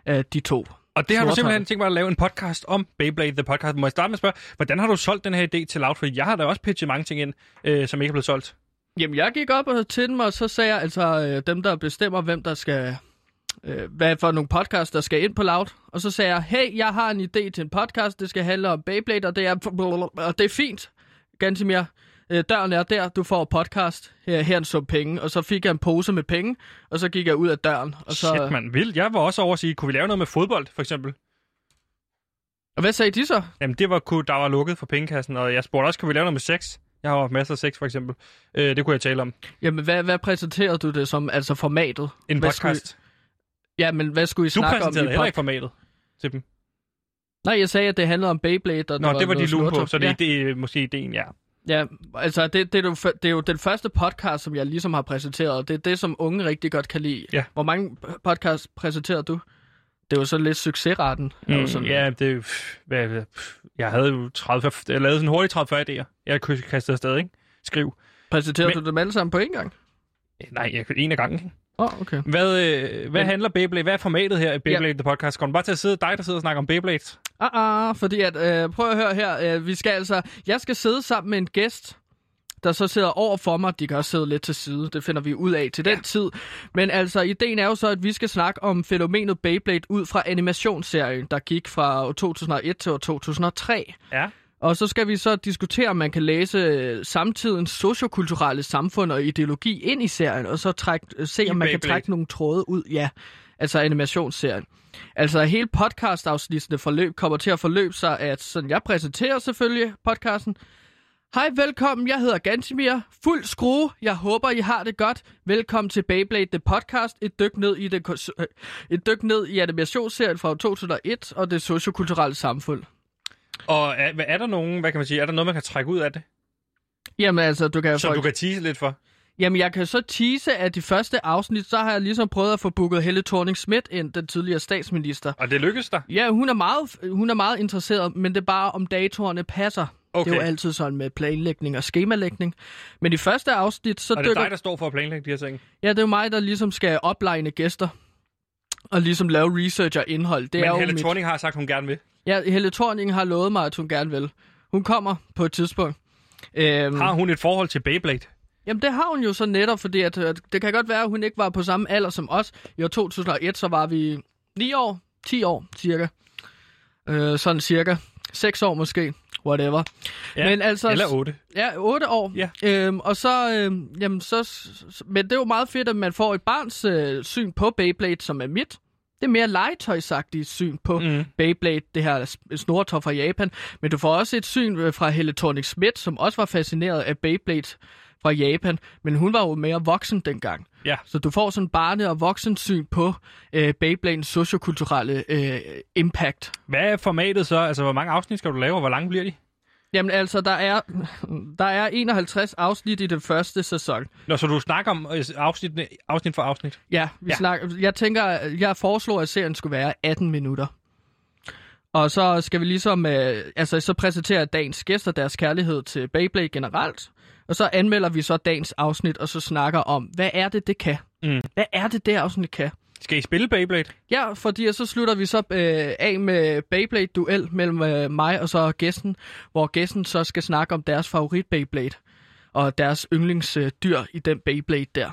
af de to. Og det har du simpelthen tænkt mig at lave en podcast om Beyblade The Podcast. Må jeg starte med at spørge, hvordan har du solgt den her idé til Loud? For jeg har da også pitchet mange ting ind, øh, som ikke er blevet solgt. Jamen, jeg gik op og til dem, og så sagde jeg, altså, øh, dem, der bestemmer, hvem der skal... Øh, hvad for nogle podcasts, der skal ind på Loud. Og så sagde jeg, hey, jeg har en idé til en podcast, det skal handle om Beyblade, og det er, og det er fint, Gantimir. Øh, døren er der, du får podcast, her, her en sum penge. Og så fik jeg en pose med penge, og så gik jeg ud af døren. Og så, Shit, man vildt. Jeg var også over at sige, kunne vi lave noget med fodbold, for eksempel? Og hvad sagde de så? Jamen, det var, der var lukket for pengekassen, og jeg spurgte også, kan vi lave noget med sex? Jeg har haft masser af sex, for eksempel. Øh, det kunne jeg tale om. Jamen, hvad, hvad præsenterede du det som, altså formatet? En Hvad skulle podcast. Ja, men hvad skulle I Du snakke om i præsenterede heller ikke formatet til dem. Nej, jeg sagde, at det handlede om Beyblade. Og Nå, det var de noget lune på, så det, ja. det er måske ideen, ja. Ja, altså det, det, er jo, det er jo den første podcast, som jeg ligesom har præsenteret, det er det, som unge rigtig godt kan lide. Ja. Hvor mange podcasts præsenterede du? Det var så lidt succesraten. er jo Mm, sådan, ja, det, er jo- hvad- jeg havde jo 30, jeg lavede sådan hurtigt 30-40 idéer. Jeg kastede afsted, ikke? Skriv. Præsenterede Men- du dem alle sammen på en gang? Nej, jeg, en af gangen. Oh, okay. Hvad, øh, hvad Men- handler Beyblade? Hvad er formatet her i Beyblade ja. The Podcast? Kommer bare til at sidde, dig der sidder og snakker om Beyblade? Ah, ah, fordi at, øh, prøv at høre her, øh, vi skal altså, jeg skal sidde sammen med en gæst, der så sidder over for mig. De kan også sidde lidt til side, det finder vi ud af til den ja. tid. Men altså, ideen er jo så, at vi skal snakke om fænomenet Beyblade ud fra animationsserien, der gik fra år 2001 til år 2003. Ja. Og så skal vi så diskutere, om man kan læse øh, samtidens sociokulturelle samfund og ideologi ind i serien, og så træk, øh, se, om man kan trække nogle tråde ud. Ja, altså animationsserien. Altså hele podcast-afsnittene forløb kommer til at forløbe sig, at sådan, jeg præsenterer selvfølgelig podcasten. Hej, velkommen. Jeg hedder Gantimir. Fuld skrue. Jeg håber, I har det godt. Velkommen til Beyblade The Podcast. Et dyk ned i, det, øh, et dyk ned i animationsserien fra 2001 og det sociokulturelle samfund. Og er, hvad- er der nogen, hvad kan man sige, er der noget, man kan trække ud af det, Jamen altså, du kan, som for, du kan tease lidt for? jamen, jeg kan så tease, at de første afsnit, så har jeg ligesom prøvet at få booket Helle thorning Schmidt ind, den tidligere statsminister. Og det lykkedes dig? Ja, hun er, meget, hun er meget interesseret, men det er bare, om datorerne passer. Okay. Det er jo altid sådan med planlægning og skemalægning. Men i første afsnit, så Og det er dykker... dig, der står for at planlægge de her ting? Ja, det er jo mig, der ligesom skal oplegne gæster. Og ligesom lave research og indhold. Det er Men jo Helle mit... Thorning har sagt, hun gerne vil. Ja, Helle Thorning har lovet mig, at hun gerne vil. Hun kommer på et tidspunkt. Øhm, Har hun et forhold til Beyblade? Jamen, det har hun jo så netop, fordi at, at det kan godt være, at hun ikke var på samme alder som os. I år 2001, så var vi 9 år, 10 år cirka. Øh, sådan cirka. 6 år måske. Whatever. Ja, Men altså, Eller 8. Ja, 8 år. Ja. Øhm, og så, øhm, jamen så, men det er jo meget fedt, at man får et barns øh, syn på Beyblade, som er mit. Det er mere legetøjsagtigt syn på Mm. Beyblade, det her s- snortop fra Japan. Men du får også et syn øh, fra Helle thorning Schmidt, som også var fascineret af Beyblade fra Japan. Men hun var jo mere voksen dengang. Ja. Så du får sådan barne- og voksen syn på øh, Beyblades sociokulturelle øh, impact. Hvad er formatet så? Altså, hvor mange afsnit skal du lave, og hvor lange bliver de? Jamen altså, der er, der er 51 afsnit i den første sæson. Nå, så du snakker om øh, afsnit, afsnit for afsnit? Ja, vi Ja. ja. Snakker, jeg tænker, jeg foreslår, at serien skulle være 18 minutter. Og så skal vi ligesom, øh, altså så præsentere dagens gæster deres kærlighed til Beyblade generelt. Og så anmelder vi så dagens afsnit, og så snakker om, hvad er det, det kan? Mm. Hvad er det, det afsnit kan? Skal I spille Beyblade? Ja, fordi så slutter vi så øh, af med Beyblade-duel mellem øh, mig og så gæsten, hvor gæsten så skal snakke om deres favorit Beyblade og deres yndlingsdyr øh, i den Beyblade der.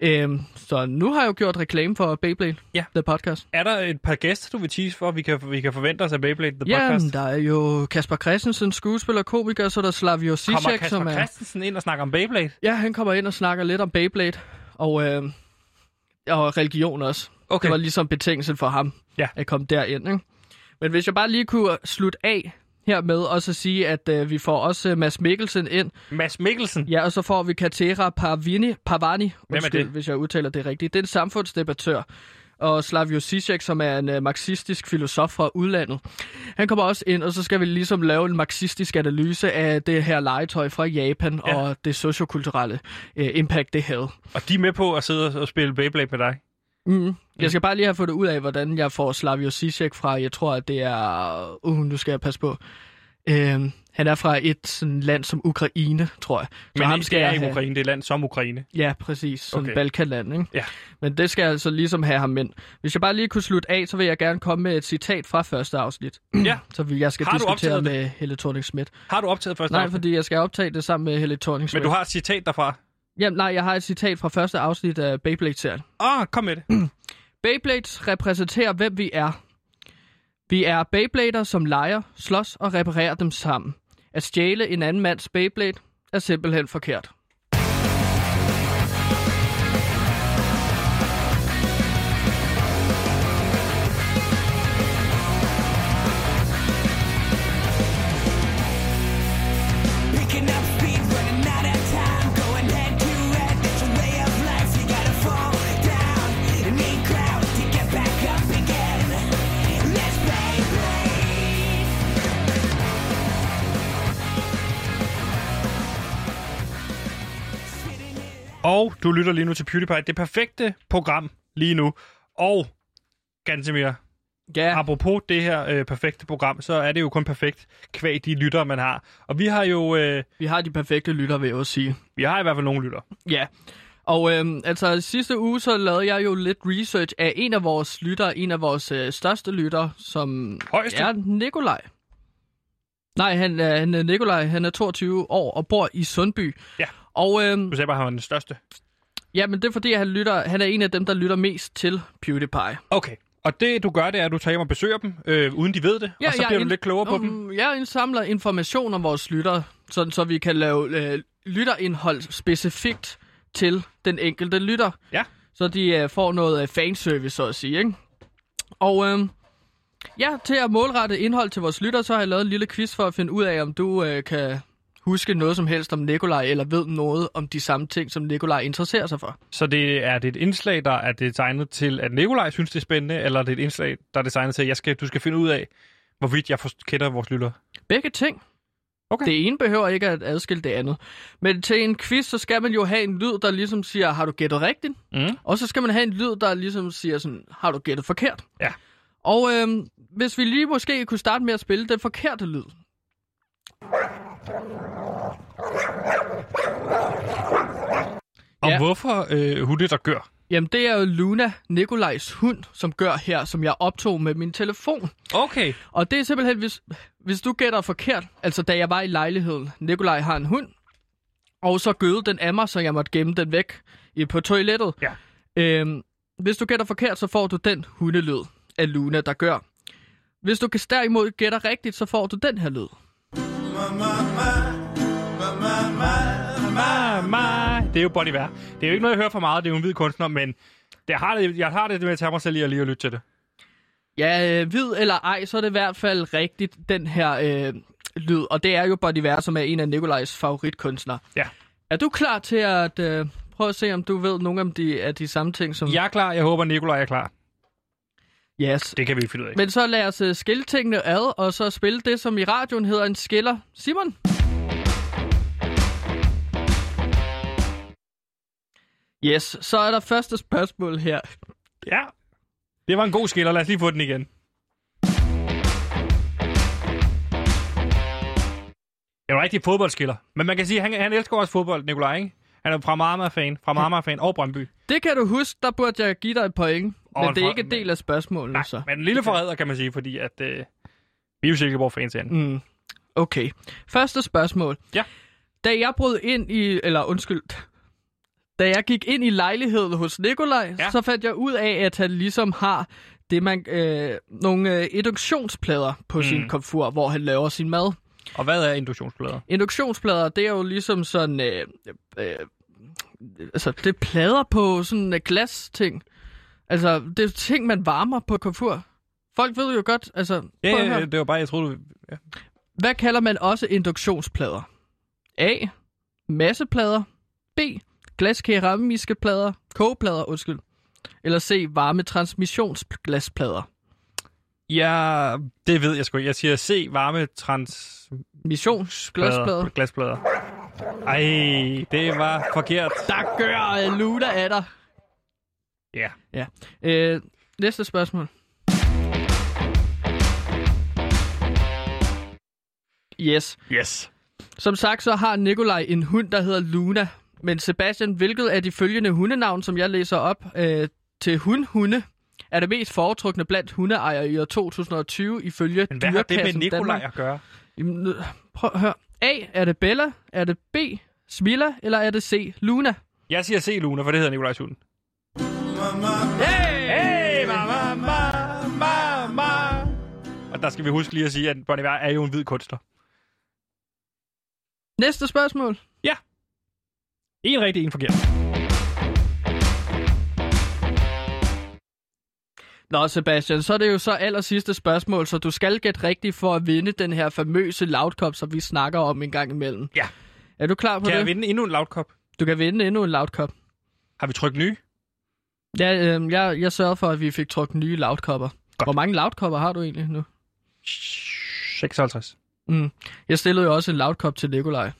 Øhm, så nu har jeg jo gjort reklame for Beyblade, Ja. The Podcast. Er der et par gæster, du vil tease for, vi kan, vi kan forvente os af Beyblade The Ja, Podcast? der er jo Kasper Christensen, skuespiller komiker, så er der Slavio Kommer Zizek, Kasper som er... Christensen ind og snakker om Beyblade? Ja, han kommer ind og snakker lidt om Beyblade, og, øh, og religion også. Okay. Det var ligesom betingelsen for ham, Ja. at komme derind. Ikke? Men hvis jeg bare lige kunne slutte af hermed, og så sige, at øh, vi får også øh, Mads Mikkelsen ind. Mads Mikkelsen? Ja, og så får vi Katera Parvini, Parvani, Hvem er undskyld, det? hvis jeg udtaler det rigtigt. Det er en samfundsdebattør. Og Slavio Zizek, som er en øh, marxistisk filosof fra udlandet. Han kommer også ind, og så skal vi ligesom lave en marxistisk analyse af det her legetøj fra Japan Ja. og det sociokulturelle øh, impact, det havde. Og de er med på at sidde og spille Beyblade med dig? Mm. Jeg skal bare lige have fundet ud af, hvordan jeg får Slavio Zizek fra, jeg tror, at det er... Uh, nu skal jeg passe på. Øhm, han er fra et sådan land som Ukraine, tror jeg. Så Men ham det skal er jeg ikke have. Ukraine, det er land som Ukraine. Ja, præcis. Sådan Okay. Balkanland, ikke? Ja. Men det skal altså ligesom have ham ind. Hvis jeg bare lige kunne slutte af, så vil jeg gerne komme med et citat fra første afsnit. <clears throat> Ja. Så vi- jeg skal Har diskutere optaget det? med Helle thorning Schmidt. Har du optaget første Nej, afsnit? fordi jeg skal optage det sammen med Helle thorning Men Schmidt. du har et citat derfra? Jamen, nej, jeg har et citat fra første afsnit af Beyblade-serien. Åh, oh, kom med det. <clears throat> Beyblades repræsenterer, hvem vi er. Vi er Beyblader, som leger, slås og reparerer dem sammen. At stjæle en anden mands Beyblade er simpelthen forkert. Og du lytter lige nu til PewDiePie. Det perfekte program lige nu. Og, Gantemir, Ja, apropos det her øh, perfekte program, så er det jo kun perfekt kvæg de lyttere, man har. Og vi har jo, øh, vi har de perfekte lytter, vil jeg også sige. vi har i hvert fald nogle lytter. Ja, og øhm, altså sidste uge så lavede jeg jo lidt research af en af vores lyttere, en af vores øh, største lyttere, som Højeste? er Nikolaj. Nej, han, er- han er Nikolaj, han er 22 år og bor i Sundby. Ja. Og øhm, Du sagde bare, at han var den største. ja, men det er fordi, han, lytter, han er en af dem, der lytter mest til PewDiePie. Okay. Og det, du gør, det er, at du tager hjem og besøger dem, øh, uden de ved det, og så bliver du ind- lidt klogere på dem. Um, Jeg indsamler information om vores lyttere, sådan så vi kan lave øh, lytterindhold specifikt til den enkelte lytter. Ja. Så de øh, får noget øh, fanservice, så at sige. Ikke? Og øh, ja, til at målrette indhold til vores lytter, så har jeg lavet en lille quiz for at finde ud af, om du øh, kan huske noget som helst om Nikolaj, eller ved noget om de samme ting, som Nikolaj interesserer sig for. Så det er det et indslag, der er designet til, at Nikolaj synes, det er spændende, eller er det et indslag, der er designet til, at jeg skal, du skal finde ud af, hvorvidt jeg kender vores lytter? Begge ting. Okay. Det ene behøver ikke at adskille det andet. Men til en quiz, så skal man jo have en lyd, der ligesom siger, har du gættet rigtigt? Mm. Og så skal man have en lyd, der ligesom siger sådan, har du gættet forkert? Ja. Og øhm, hvis vi lige måske kunne starte med at spille den forkerte lyd. Og Ja. hvorfor øh, hunde, der gør? Jamen, det er jo Luna, Nikolajs hund, som gør her, som jeg optog med min telefon. Okay. Og det er simpelthen, hvis, hvis du gætter forkert, altså da jeg var i lejligheden, Nikolaj har en hund, og så gøde den af mig, så jeg måtte gemme den væk i, på toilettet. Ja. Øhm, hvis du gætter forkert, så får du den hundelyd af Luna, der gør. Hvis du kan derimod gætter rigtigt, så får du den her lyd. Det er jo Bonnie Vær. Det er jo ikke noget, jeg hører for meget. Det er jo en hvid kunstner, men det har det, jeg har det med at tage mig selv i at lige at lytte til det. Ja, øh, hvid eller ej, så er det i hvert fald rigtigt, den her øh, lyd. Og det er jo Bon Iver, som er en af Nikolajs favoritkunstnere. Ja. Er du klar til at øh, prøve at se, om du ved nogle af de, af de samme ting, som... Jeg er klar. Jeg håber, Nikolaj er klar. Yes. Det kan vi finde ud af. Men så lad os uh, skille tingene ad, og så spille det, som i radioen hedder en skiller. Simon? Yes, så er der første spørgsmål her. Ja. Det var en god skiller. Lad os lige få den igen. Er en rigtig fodboldskiller. Men man kan sige, at han, han elsker også fodbold, Nikolaj, ikke? Han er fra Marmar-fan, fra Marmar-fan og Brøndby. Det kan du huske, der burde jeg give dig et point. Men en det er ikke en del af spørgsmålet, Nej, så. men en lille forræder, kan man sige, fordi at, øh, vi er jo Silkeborg-fans herinde. Mm. Okay. Første spørgsmål. Ja. Da jeg brød ind i, eller undskyld, da jeg gik ind i lejligheden hos Nikolaj, Ja. ja. så fandt jeg ud af, at han ligesom har det man, øh, nogle øh, induktionsplader på mm. sin komfur, hvor han laver sin mad. Og hvad er induktionsplader? Induktionsplader, det er jo ligesom sådan, øh, øh, altså det er plader på sådan en glas ting. Altså, det er ting, man varmer på komfur. Folk ved jo godt, altså, Ja, ja, det var bare, jeg troede... Ja. Hvad kalder man også induktionsplader? A. Masseplader. B. Glaskeramiske plader. Kogeplader, undskyld. Eller C. Varme transmissionsglasplader. ja, det ved jeg sgu ikke. Jeg siger C, varme trans... Missionsglasplader. Glasplader. Ej, det var forkert. Der gør øh, Luna af dig. Ja. Ja. Øh, næste spørgsmål. Yes. Yes. Som sagt, så har Nikolaj en hund, der hedder Luna. Men Sebastian, hvilket af de følgende hundenavn, som jeg læser op øh, til hundhunde, er det mest foretrukne blandt hundeejere i år 2020 ifølge Men hvad har det med Nikolaj Danmark? at gøre? Jamen, prøv at høre. A. Er det Bella? Er det B. Smilla? Eller er det C. Luna? Jeg siger C, Luna, for det hedder Nikolajs hund. Hey, mama, mama, mama. Og der skal vi huske lige at sige, at Bon Iver er jo en hvid kunstner. Næste spørgsmål. En rigtig, en forkert. Nå, Sebastian, så er det jo så aller sidste spørgsmål, så du skal gætte rigtigt for at vinde den her famøse loudkop, som vi snakker om en gang imellem. Ja. Er du klar på Kan det? jeg vinde endnu en loudkop? Du kan vinde endnu en loudkop. Har vi trykt nye? Ja, øh, jeg, jeg sørger for, at vi fik trukket nye loudkopper. Hvor mange loudkopper har du egentlig nu? 56. Mm. Jeg stillede jo også en loudkop til Nikolaj.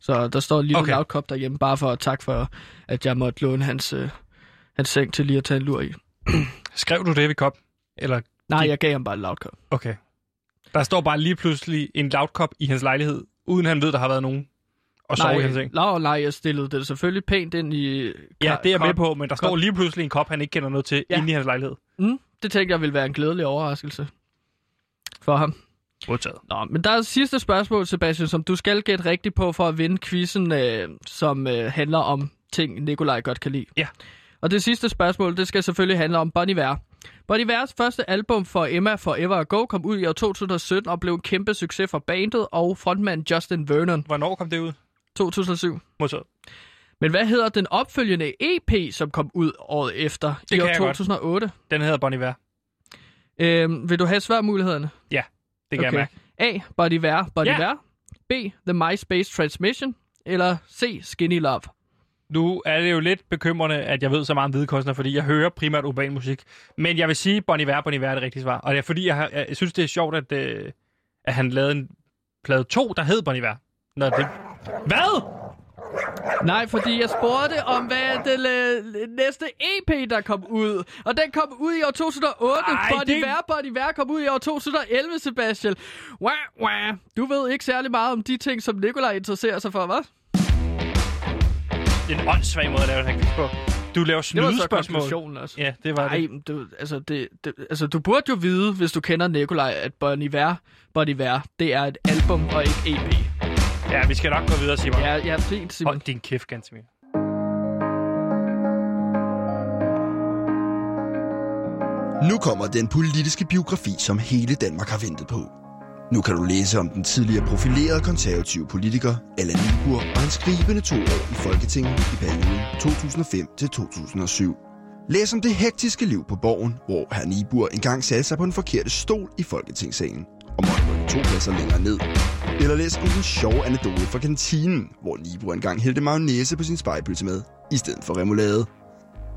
Så der står en lille Okay. okay. loudkop derhjemme, bare for at tak for, at jeg måtte låne hans, øh, hans seng til lige at tage en lur i. <clears throat> Skrev du det ved kop? Eller, Nej, jeg gav ham bare en loudkop. okay. Der står bare lige pludselig en loudkop i hans lejlighed, uden han ved, der har været nogen og sove i hans seng. nej, nej, jeg stillede det selvfølgelig pænt ind i... Ja, det er jeg med på, men der står lige pludselig en kop, han ikke kender noget til, Ja. inde i hans lejlighed. Mm, det tænkte jeg ville være en glædelig overraskelse for ham. Modtaget. Nå, men der er et sidste spørgsmål, Sebastian, som du skal gætte rigtigt på for at vinde quizzen, øh, som øh, handler om ting, Nikolaj godt kan lide. Ja. Og det sidste spørgsmål, det skal selvfølgelig handle om Bon Iver. Bon Ivers første album for Emma Forever Ago kom ud i år 2017 og blev en kæmpe succes for bandet og frontmand Justin Vernon Hvornår kom det ud? 2007. Modtaget. Men hvad hedder den opfølgende EP, som kom ud året efter Det i år jeg godt. 2008? Den hedder Bon Iver. Øhm, vil du have svarmulighederne? Ja, det kan okay. jeg mærke. A. Bon Iver, Bon Ja. Iver. B. The MySpace Transmission. Eller C. Skinny Love. Nu er det jo lidt bekymrende, at jeg ved så meget om hvide kunstnere, fordi jeg hører primært urban musik. Men jeg vil sige, Bon Iver, Bon Iver er det rigtige svar. Og det er fordi, jeg, har, jeg synes, det er sjovt, at, øh, at han lavede en plade 2, der hed Bon Iver. Nå, det... Hvad? Nej, fordi jeg spurgte om, hvad det næste EP, der kom ud. Og den kom ud i år 2008. Ej, Bon det- Iver, Bon Iver kom ud i år 2011, Sebastian. Wah, wah. Du ved ikke særlig meget om de ting, som Nikolaj interesserer sig for, hvad? Det er en åndssvag måde at lave den her på. Du laver Det var så snydespørgsmål. også. Ja, det var Nej, det. du, altså, det, det, altså, du burde jo vide, hvis du kender Nikolaj, at Bon Iver, Bon Iver, det er et album og ikke EP. Ja, vi skal nok gå videre, Simon. Ja, ja, fint, Simon. Hold din kæft, Gantemir. Nu kommer den politiske biografi, som hele Danmark har ventet på. Nu kan du læse om den tidligere profilerede konservative politiker Allan Nibur og hans skribende to år i Folketinget i perioden 2005 til 2007. Læs om det hektiske liv på borgen, hvor herr Nibur engang satte sig på den forkerte stol i Folketingssalen og måtte rykke to pladser længere ned. Eller læs om den sjove anekdote fra kantinen, hvor Nibur engang hældte mayonnaise på sin spejpølse med, i stedet for remoulade.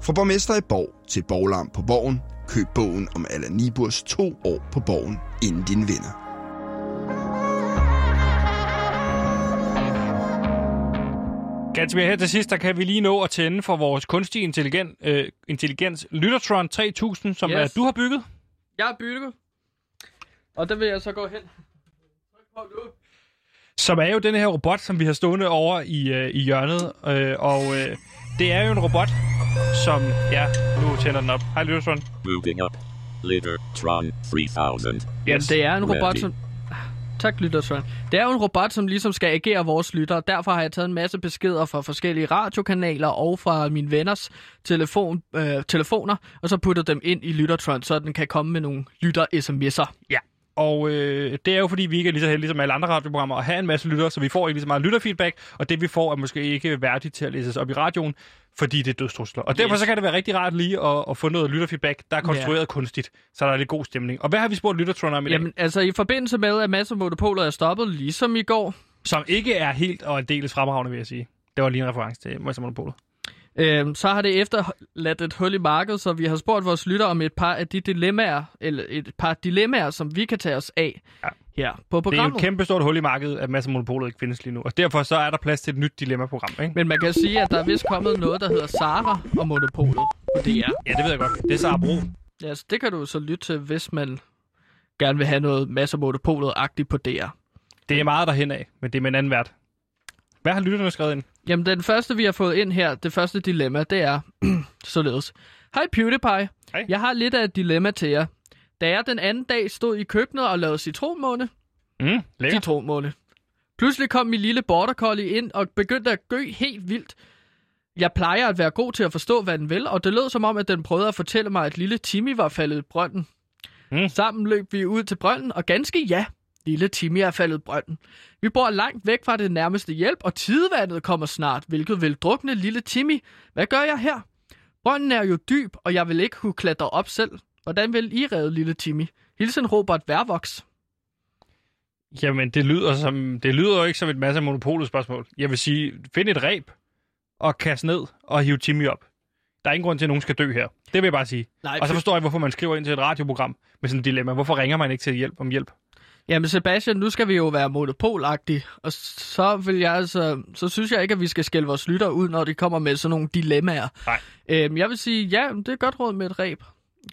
Fra borgmester i Borg til borglarm på Borgen, køb bogen om Allan Niburs to år på Borgen, inden din vinder. Gantemir, her til sidst, der kan vi lige nå at tænde for vores kunstige intelligens, øh, intelligens Lyttertron 3000, som Yes. er, du har bygget. Jeg er bygget. Og der vil jeg så gå hen. Tryk på nu. Som er jo den her robot, som vi har stående over i, øh, i hjørnet. Øh, og øh, det er jo en robot, som... Ja, nu tænder den op. Hej, Lytterson. Moving up. Litter-tron 3000. Jamen, det er en robot, Ready. som... Tak, lytter Søren. Det er jo en robot, som ligesom skal agere vores lyttere. Derfor har jeg taget en masse beskeder fra forskellige radiokanaler og fra mine venners telefon, øh, telefoner, og så puttet dem ind i Lyttertron, så den kan komme med nogle lytter-sms'er. Ja. Og øh, det er jo, fordi vi ikke er lige så heldige som alle andre radioprogrammer at have en masse lyttere, så vi får ikke lige så meget lytterfeedback, og det vi får er måske ikke værdigt til at læses op i radioen, fordi det er dødstrusler. Og derfor Yes. så kan det være rigtig rart lige at, at få noget lytterfeedback, der er konstrueret kunstigt, så der er lidt god stemning. Og hvad har vi spurgt Lyttertron om i dag? Jamen, altså i forbindelse med, at masser af monopoler er stoppet, ligesom i går, Som ikke er helt og aldeles fremragende, vil jeg sige. Det var lige en reference til Master Monopolet. Øhm, så har det efterladt et hul i markedet, så vi har spurgt vores lytter om et par af de dilemmaer, eller et par dilemmaer, som vi kan tage os af Ja. her på Det er jo programmet. et kæmpe stort hul i markedet, at Master Monopolet ikke findes lige nu. Og derfor så er der plads til et nyt dilemma-program, ikke? Men man kan sige, at der er vist kommet noget, der hedder Sara og Monopolet på DR. Ja, det ved jeg godt. Det er Sara Bro. Ja, så det kan du så lytte til, hvis man gerne vil have noget masser af Monopolet-agtigt på DR. Det er meget derhen af, men det er med en anden vært. Hvad har lytterne skrevet ind? Jamen, den første, vi har fået ind her, det første dilemma, det er <clears throat> således. Hej PewDiePie. Hej. Jeg har lidt af et dilemma til jer. Da jeg den anden dag stod i køkkenet og lavede citronmåne, Mm, lækker. citronmåne. Pludselig kom min lille border collie ind og begyndte at gø helt vildt. Jeg plejer at være god til at forstå, hvad den vil, og det lød som om, at den prøvede at fortælle mig, at lille Timmy var faldet i brønden. Mm. Sammen løb vi ud til brønden, og ganske ja, lille Timmy er faldet brønden. Vi bor langt væk fra det nærmeste hjælp, og tidevandet kommer snart, hvilket vil drukne lille Timmy. Hvad gør jeg her? Brønden er jo dyb, og jeg vil ikke kunne klatre op selv. Hvordan vil I redde lille Timmy? Hilsen Robert Værvoks. Jamen, det lyder, som, det lyder jo ikke som et masse monopolet spørgsmål. Jeg vil sige, find et reb og kast ned og hive Timmy op. Der er ingen grund til, at nogen skal dø her. Det vil jeg bare sige. Nej, Og så forstår jeg, hvorfor man skriver ind til et radioprogram med sådan et dilemma. Hvorfor ringer man ikke til hjælp om hjælp? Jamen Sebastian, nu skal vi jo være monopolagtige, og så vil jeg altså, så synes jeg ikke, at vi skal skælde vores lytter ud, når de kommer med sådan nogle dilemmaer. Nej. Øhm, jeg vil sige, ja, det er godt råd med et ræb.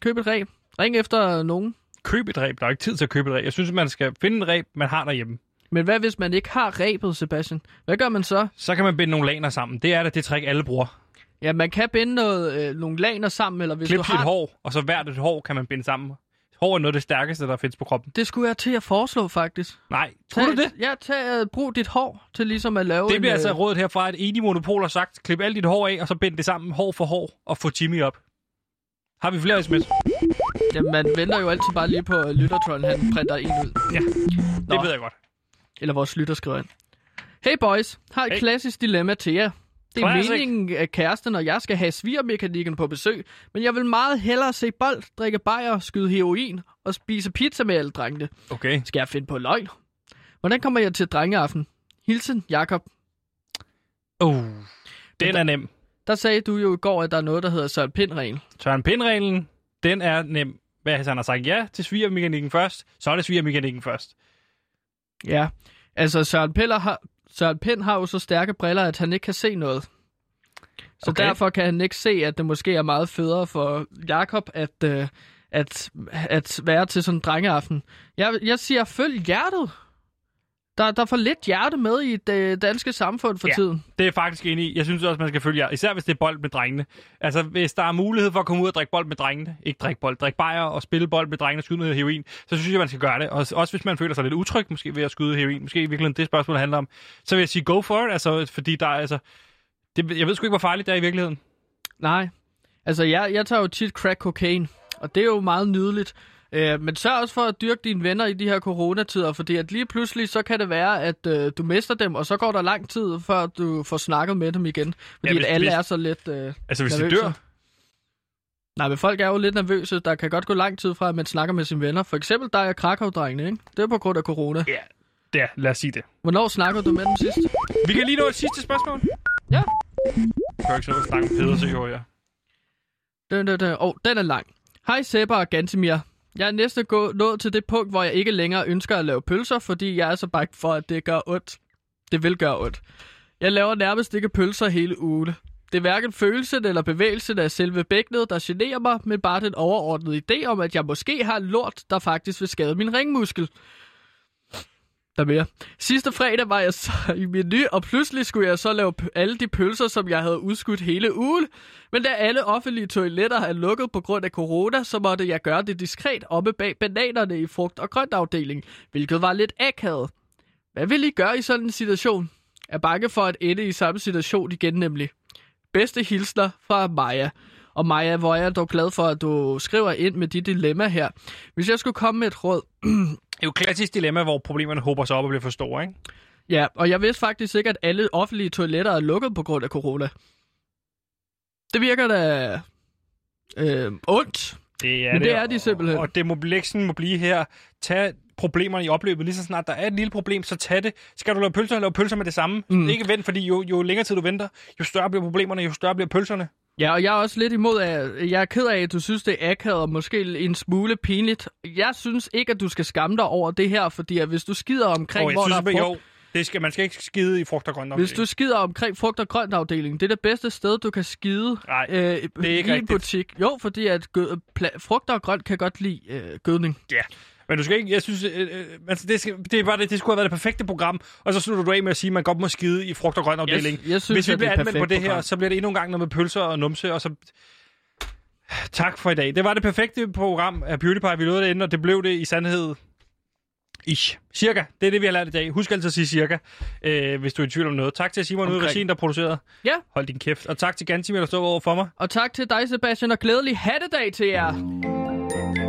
Køb et ræb. Ring efter nogen. Køb et reb. Der er ikke tid til at købe et reb. Jeg synes, man skal finde et reb, man har derhjemme. Men hvad hvis man ikke har rebet, Sebastian? Hvad gør man så? Så kan man binde nogle laner sammen. Det er da det trick, alle bruger. Ja, man kan binde noget, øh, nogle laner sammen, eller hvis Klip du sit har... hår, og så hvert et hår kan man binde sammen. Hår er noget af det stærkeste, der findes på kroppen. Det skulle jeg til at foreslå, faktisk. Nej, tror du det? Ja, tag, uh, brug dit hår til ligesom at lave Det en, bliver altså øh, rådet herfra, at Eni Monopol har sagt, klip alt dit hår af, og så bind det sammen hår for hår, og få Jimmy op. Har vi flere sms? Jamen, man venter jo altid bare lige på at Lyttertron, han printer en ud. Ja, det Nå. ved jeg godt. Eller vores lytter skriver ind. Hey boys, har et hey. klassisk dilemma til jer. Det er Classic. meningen, at kæresten og jeg skal have svigermekanikken på besøg, men jeg vil meget hellere se bold, drikke bajer, skyde heroin og spise pizza med alle drengene. Okay. Skal jeg finde på løgn? Hvordan kommer jeg til drengeaften? Hilsen, Jakob. Uh, den er nem. Der sagde du jo i går, at der er noget, der hedder Søren Pind-regel. Søren Pind-reglen, den er nem. Hvad han har sagt ja til svigermekanikken først, så er det svigermekanikken først. Ja, altså Søren, Piller har, Søren Pind har jo så stærke briller, at han ikke kan se noget. Så Okay. derfor kan han ikke se, at det måske er meget federe for Jakob at, øh, at, at være til sådan en drengeaften. Jeg, jeg siger, følg hjertet. Der, der er for lidt hjerte med i det danske samfund for Ja. tiden. Det er jeg faktisk enig i. Jeg synes også, man skal følge jer. Især hvis det er bold med drengene. Altså, hvis der er mulighed for at komme ud og drikke bold med drengene. Ikke drikke bold, drikke bajer og spille bold med drengene og skyde med heroin. Så synes jeg, man skal gøre det. Og også hvis man føler sig lidt utryg, måske ved at skyde heroin. Måske i virkeligheden det spørgsmål handler om. Så vil jeg sige, go for it. Altså, fordi der er altså... Det, jeg ved sgu ikke, hvor farligt det er i virkeligheden. Nej. Altså, jeg, jeg tager jo tit crack cocaine, og det er jo meget nydeligt. Øh, men sørg også for at dyrke dine venner i de her coronatider, fordi at lige pludselig, så kan det være, at øh, du mister dem, og så går der lang tid, før du får snakket med dem igen. Fordi Ja, hvis- ja, alle hvis- er så lidt øh, Altså, hvis nervøse. de dør. Nej, men folk er jo lidt nervøse. Der kan godt gå lang tid fra, at man snakker med sine venner. For eksempel dig og Krakow-drengene, ikke? Det er på grund af corona. Ja, ja, lad os sige det. Hvornår snakkede du med dem sidst? Vi kan lige nå et sidste spørgsmål. Ja. Jeg kan ikke så snakke om Peder, så ja. Den, den, den. Oh, den er lang. Hej Sebber og Gantemir. Jeg er næsten gå, nået til det punkt, hvor jeg ikke længere ønsker at lave pølser, fordi jeg er så bange for, at det gør ondt. Det vil gøre ondt. Jeg laver nærmest ikke pølser hele ugen. Det er hverken følelsen eller bevægelsen af selve bækkenet, der generer mig, men bare den overordnede idé om, at jeg måske har lort, der faktisk vil skade min ringmuskel. Der mere. Sidste fredag var jeg så i menu, og pludselig skulle jeg så lave alle de pølser, som jeg havde udskudt hele ugen. Men da alle offentlige toiletter er lukket på grund af corona, så måtte jeg gøre det diskret oppe bag bananerne i frugt- og grøntafdelingen, hvilket var lidt akavet. Hvad vil I gøre i sådan en situation? Er bange for at ende i samme situation igen nemlig. Bedste hilsner fra Maja. Og Maja, hvor er jeg dog glad for, at du skriver ind med dit dilemma her. Hvis jeg skulle komme med et råd, <clears throat> Det er jo et klassisk dilemma, hvor problemerne håber sig op og bliver for store, ikke? Ja, og jeg vidste faktisk ikke, at alle offentlige toiletter er lukket på grund af corona. Det virker da øh, ondt. Det er Men det er de simpelthen. Og det må, må blive her. Tag problemerne i opløbet. Lige så snart der er et lille problem, så tag det. Skal du lave pølser, lave pølser med det samme. Mm. Mm. Ikke vent, fordi jo, jo længere tid du venter, jo større bliver problemerne, jo større bliver pølserne. Ja, og jeg er også lidt imod af, jeg er ked af, at du synes, det er akavet og måske en smule pinligt. Jeg synes ikke, at du skal skamme dig over det her, fordi at hvis du skider omkring, jeg hvor synes, der er at frugt, jo, det skal, man skal ikke skide i frugt og grønt. hvis du skider omkring frugt- og grønt afdelingen, det er det bedste sted, du kan skide Nej, øh, det er ikke i en rigtigt. butik. Jo, fordi at gø- pla- frugt og grønt kan godt lide øh, gødning. Ja. Men du skal ikke, jeg synes, øh, øh, altså det, skal, det, er bare det, det skulle have været det perfekte program, og så slutter du af med at sige, at man godt må skide i frugt og grønt afdeling. jeg synes, Hvis vi bliver er anmeldt på det her, program. så bliver det endnu en gang noget med pølser og numse, og så... Tak for i dag. Det var det perfekte program af PewDiePie. Vi nåede det inden, og det blev det i sandhed... Ish. Cirka. Det er det, vi har lært i dag. Husk altid at sige cirka, øh, hvis du er i tvivl om noget. Tak til Simon ude regien, der producerede. Ja. Hold din kæft. Og tak til Gantimir, der stod over for mig. Og tak til dig, Sebastian, og glædelig hattedag til jer.